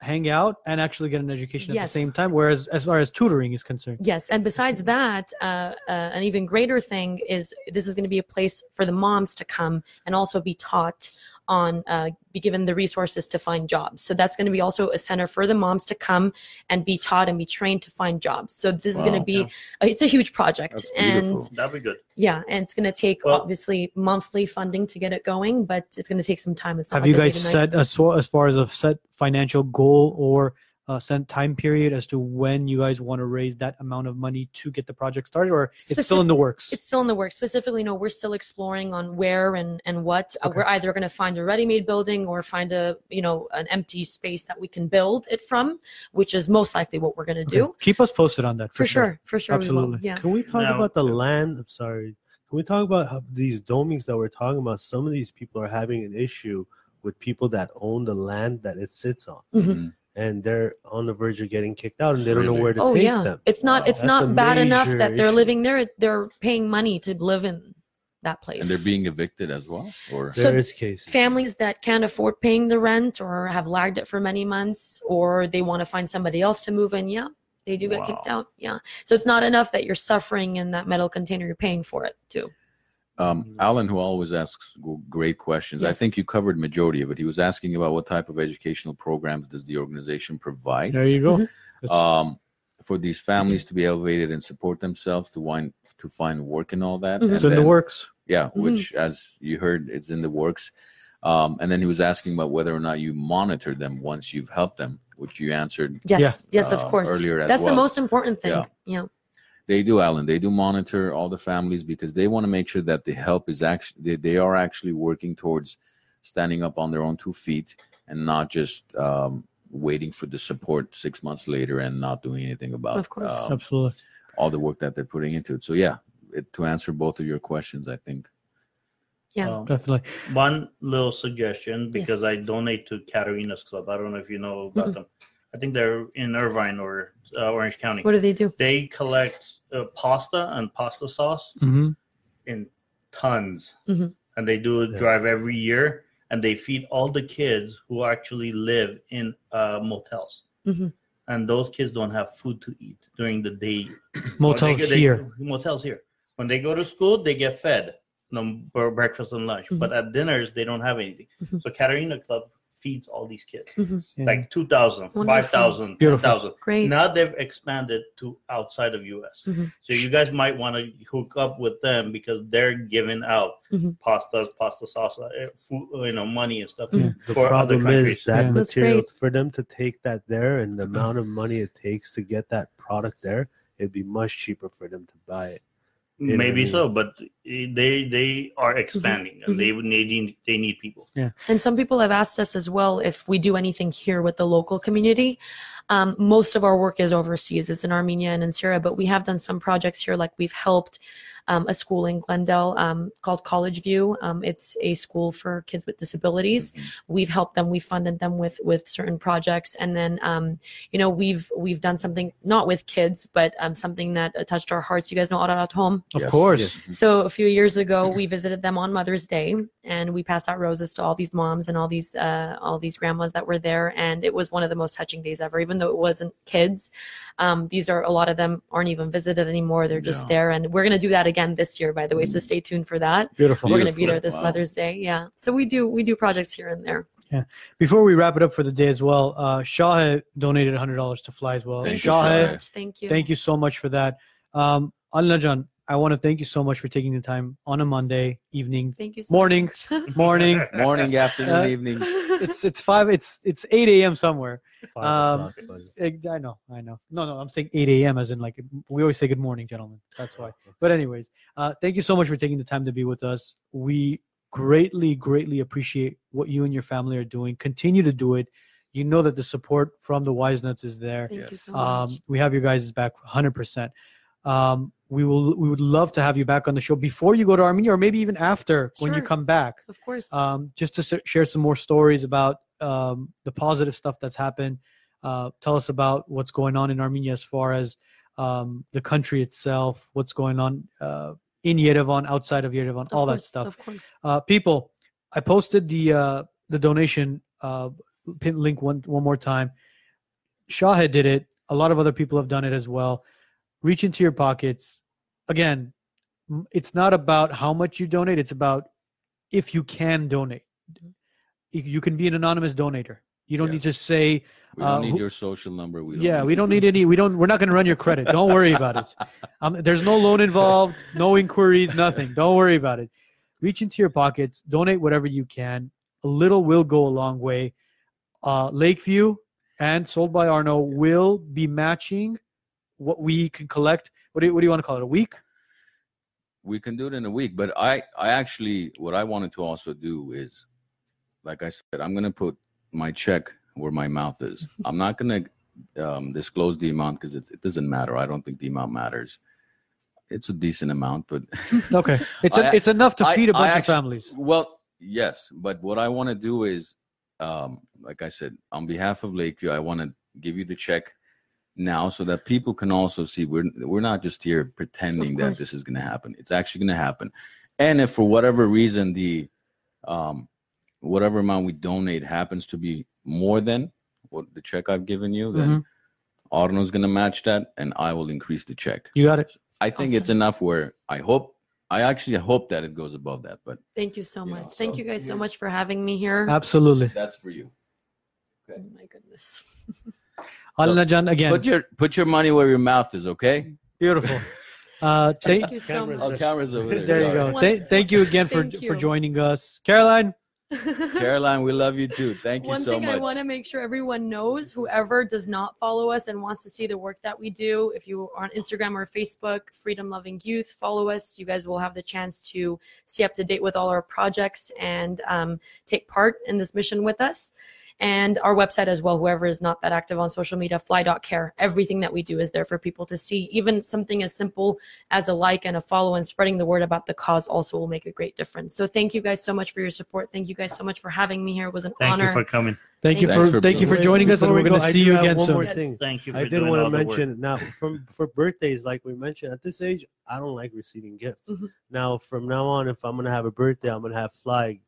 S5: hang out, and actually get an education at the same time. Whereas as far as tutoring is concerned,
S3: Yes, and besides that, uh, uh, an even greater thing is this is going to be a place for the moms to come and also be taught on, uh, be given the resources to find jobs. So that's going to be also a center for the moms to come and be taught and be trained to find jobs. So this is going to be, uh, it's a huge project,
S2: That's
S3: and.
S4: That'd be good.
S3: yeah, and it's going to take
S4: Well-
S3: obviously monthly funding to get it going, but it's going to take some time. It's not
S5: have you guys set as far, as far as a set financial goal or uh, set time period as to when you guys want to raise that amount of money to get the project started, or it's still in the works?
S3: It's still in the works. Specifically, no, we're still exploring on where and and what. Uh, we're either going to find a ready-made building or find a you know an empty space that we can build it from, which is most likely what we're going to do.
S5: Okay. Keep us posted on that
S3: For sure, for sure, we.
S5: Absolutely.
S3: Yeah.
S1: Can we talk
S4: Now-
S1: about the land? I'm sorry. Can we talk about how these domings that we're talking about? Some of these people are having an issue with people that own the land that it sits on,
S3: Mhm.
S1: And they're on the verge of getting kicked out, and they don't know where to
S3: Oh
S1: take
S3: yeah,
S1: them.
S3: it's not
S2: Wow.
S3: it's
S1: That's
S3: not bad enough that they're
S1: issue.
S3: living there. They're paying money to live in that place.
S2: And they're being evicted as well, or
S3: So
S1: There is cases.
S3: families that can't afford paying the rent or have lagged it for many months or they want to find somebody else to move in yeah they do get kicked out yeah so it's not enough that you're suffering in that metal container you're paying for it too
S2: Um, Alan, who always asks great questions, I think you covered majority of it. He was asking about what type of educational programs does the organization provide
S5: There you go.
S3: Mhm.
S2: Um, for these families to be elevated and support themselves to wind to find work and all that. And
S5: it's in the works.
S2: Yeah,
S3: Mhm.
S2: which, as you heard, it's in the works. Um, and then he was asking about whether or not you monitor them once you've helped them, which you answered.
S3: yes yes of
S2: uh,
S3: course
S2: earlier as
S3: that's the most important thing
S2: Yeah.
S3: yeah,
S2: They do, Alan. They do monitor all the families because they want to make sure that the help is actually they, they are actually working towards standing up on their own two feet and not just um, waiting for the support six months later and not doing anything about
S3: Of course.
S2: um,
S5: Absolutely.
S2: all the work that they're putting into it. So yeah, it, to answer both of your questions, I think
S3: Yeah.
S4: Um,
S5: Definitely.
S4: one little suggestion because I donate to Caterina's Club. I don't know if you know about
S3: Mhm.
S4: them. I think they're in Irvine or uh, Orange County.
S3: What do they do?
S4: They collect uh, pasta and pasta sauce
S5: hmm
S4: in tons,
S3: Mhm.
S4: and they do a
S1: Yeah.
S4: drive every year, and they feed all the kids who actually live in uh, motels.
S3: Mhm.
S4: And those kids don't have food to eat during the day.
S5: Motels
S4: When they- they-
S5: here.
S4: motels here. When they go to school, they get fed no for breakfast and lunch.
S3: Mhm.
S4: But at dinners, they don't have anything.
S3: Mhm.
S4: So Caterina Club feeds all these kids
S5: Yeah.
S4: like 2,000, 5,000,
S5: Beautiful.
S4: 10,000.
S3: Great.
S4: Now they've expanded to outside of US.
S3: Mhm.
S4: So you guys might want to hook up with them because they're giving out
S3: Mhm.
S4: pastas, pasta salsa, eh, food, you know, money and stuff
S3: Mhm.
S1: The
S4: for other
S1: problem
S4: countries.
S1: is that
S5: Yeah.
S1: Material for them to take that there and the amount of money it takes to get that product there, it'd be much cheaper for them to buy it. You know what I
S4: Maybe
S1: mean?
S4: so, but they they are expanding and they would need they need people.
S3: yeah And some people have asked us as well if we do anything here with the local community. Um, most of our work is overseas. It's in Armenia and in Syria, but we have done some projects here. Like we've helped um, a school in Glendale um, called College View. Um, it's a school for kids with disabilities. We've helped them. We funded them with with certain projects, and then um, you know we've we've done something not with kids, but um, something that uh, touched our hearts. You guys know Ararat Home.
S5: Of
S2: Yes.
S5: course.
S1: Yes.
S3: So a few years ago, we visited them on Mother's Day, and we passed out roses to all these moms and all these uh, all these grandmas that were there, and it was one of the most touching days ever. Even though it wasn't kids, um, these are a lot of them aren't even visited anymore. They're just
S2: Yeah.
S3: there, and we're gonna do that again this year, by the way. So stay tuned for that.
S5: Beautiful.
S3: We're gonna be there this
S2: Wow.
S3: Mother's Day, yeah. So we do we do projects here and there. Yeah.
S5: Before we wrap it up for the day as well, uh, Shah donated $100 to fly as well.
S2: Thank
S3: Thank
S2: you
S3: you so
S2: Shah.
S5: Shah,
S3: much. Thank you.
S5: thank you so much for that. Um, Al-Najan, I want to thank you so much for taking the time on a Monday evening,
S3: Thank you. So
S5: Morning.
S3: much.
S5: morning.
S2: Morning, afternoon,
S5: Uh,
S2: evening.
S5: it's it's five. It's it's eight a.m. somewhere. Um,
S1: o'clock, but-
S5: Ex- I know, I know. No, no, I'm saying 8 a.m. as in like we always say good morning, gentlemen. That's why. But anyways, uh, thank you so much for taking the time to be with us. We greatly, greatly appreciate what you and your family are doing. Continue to do it. You know that the support from the Wise Nuts is there.
S3: Thank you so much.
S5: Um, we have your guys' back 100%. Um, we will. We would love to have you back on the show before you go to Armenia, or maybe even after when you come back
S3: of course.
S5: um, just to s- share some more stories about um, the positive stuff that's happened. Uh, tell us about what's going on in Armenia as far as um, the country itself, what's going on uh, in Yerevan, outside of Yerevan,
S3: Of
S5: all that stuff.
S3: Of course.
S5: Uh, people, I posted the uh, the donation uh, pin link one one more time. Shahid did it. A lot of other people have done it as well. Reach into your pockets. Again, it's not about how much you donate. It's about if you can donate. You can be an anonymous donator. You don't need to say,
S2: We don't
S5: uh,
S2: need
S5: who-
S2: your social number. We
S5: yeah, we don't need any. We don't. We're not going to run your credit. Don't worry about it. Um, there's no loan involved, no inquiries, nothing. Don't worry about it. Reach into your pockets, donate whatever you can. A little will go a long way. Uh, Lakeview and Sold by Arno will be matching what we can collect. What do you, what do you want to call it? A week?
S2: we can do it in a week but i i actually what i wanted to also do is like i said i'm going to put my check where my mouth is i'm not going to um, disclose the amount because it, it doesn't matter i don't think the amount matters it's a decent amount but
S5: Okay, it's
S2: I-
S5: a, it's enough to
S2: I-
S5: feed a bunch of families.
S2: well yes but what i want to do is um, like i said on behalf of lakeview i want to give you the check now so that people can also see we're we're not just here pretending that this is going to happen it's actually going to happen and if for whatever reason the um whatever amount we donate happens to be more than what the check i've given you then
S5: Mm-hmm.
S2: arno's going to match that and i will increase the check
S5: You got it.
S2: i think it's enough where i hope i actually hope that it goes above that but
S3: Thank you so
S2: you know,
S3: much. Thank
S2: so
S3: you guys so much for having me here.
S5: Absolutely.
S2: that's for you
S3: Oh my goodness.
S5: Al Najan again.
S2: Put your put your money where your mouth is, okay?
S5: Beautiful. Uh, thank,
S3: Thank you so much.
S2: Oh, cameras over there.
S5: there you go. Th- thank you again for
S3: Thank
S5: for joining us, Caroline.
S2: Caroline, we love you too. Thank you
S3: One
S2: so much.
S3: One thing I want to make sure everyone knows whoever does not follow us and wants to see the work that we do, if you are on Instagram or Facebook, Freedom Loving Youth, follow us. You guys will have the chance to stay up to date with all our projects and um, take part in this mission with us. And our website as well, whoever is not that active on social media, fly.care. Everything that we do is there for people to see. Even something as simple as a like and a follow and spreading the word about the cause also will make a great difference. So thank you guys so much for your support. Thank you guys so much for having me here. It was an
S4: Thank
S3: honor.
S4: Thank you for coming.
S5: Thank you for,
S2: for
S5: thank you for joining us, and we're going to see you again
S1: one
S5: soon.
S1: more
S3: Yes.
S4: Thank you for
S1: I did
S4: doing
S1: want to
S4: all the work.
S1: mention now from for birthdays, like we mentioned, at this age, I don't like receiving gifts.
S3: Mhm.
S1: Now, from now on, if I'm gonna have a birthday, I'm gonna have fly,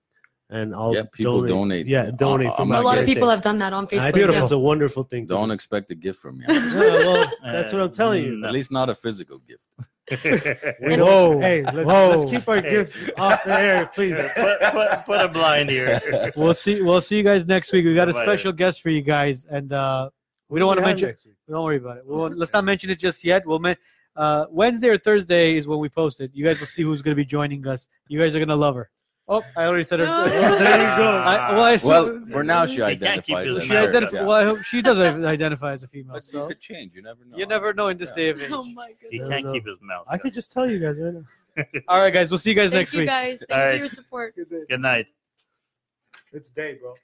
S1: and I'll
S2: Yeah, people
S1: donate.
S2: donate.
S1: Yeah, donate
S2: Uh,
S1: for
S3: a
S2: not
S3: lot of
S1: birthday.
S3: people have done that on
S1: And I
S3: Facebook.
S1: think
S3: yeah.
S1: it's a wonderful thing.
S2: Don't
S1: do.
S2: expect a gift from me.
S1: Yeah, well, that's what I'm telling you.
S4: Mm,
S2: At least not a physical gift.
S1: We
S5: Whoa,
S1: Hey, let's,
S5: whoa.
S1: let's keep our
S4: Hey.
S1: gifts off the air, please.
S4: put, put, put a blind here.
S5: We'll see. We'll see you guys next week. We got a special guest for you guys, and uh, we don't want to mention.
S1: next week?
S5: Don't worry about it. We won't, let's not mention it just yet. We'll men- uh, Wednesday or Thursday is when we post it. You guys will see who's going to be joining us. You guys are going to love her. Oh, I already said her.
S3: No.
S1: Well, there you go.
S5: I, well, I assume,
S2: Well, for now, she
S4: He can't keep
S2: identifies as
S5: she
S2: a
S4: mouth
S2: married,
S5: identify.
S2: yeah.
S5: Well, I hope she does identify as a female.
S2: But you
S5: So
S2: could change. You never know.
S5: you never know in this
S2: Yeah.
S5: day of age.
S3: Oh my
S4: he can't
S1: No, no.
S4: keep his mouth.
S1: I
S4: shut.
S1: could just tell you guys right now.
S5: All right, guys. We'll see you guys
S3: Thank
S5: next
S3: you
S5: week.
S3: guys. Thank
S4: All
S3: you
S4: right.
S3: for your support.
S1: Good.
S4: Good night.
S1: It's day, bro.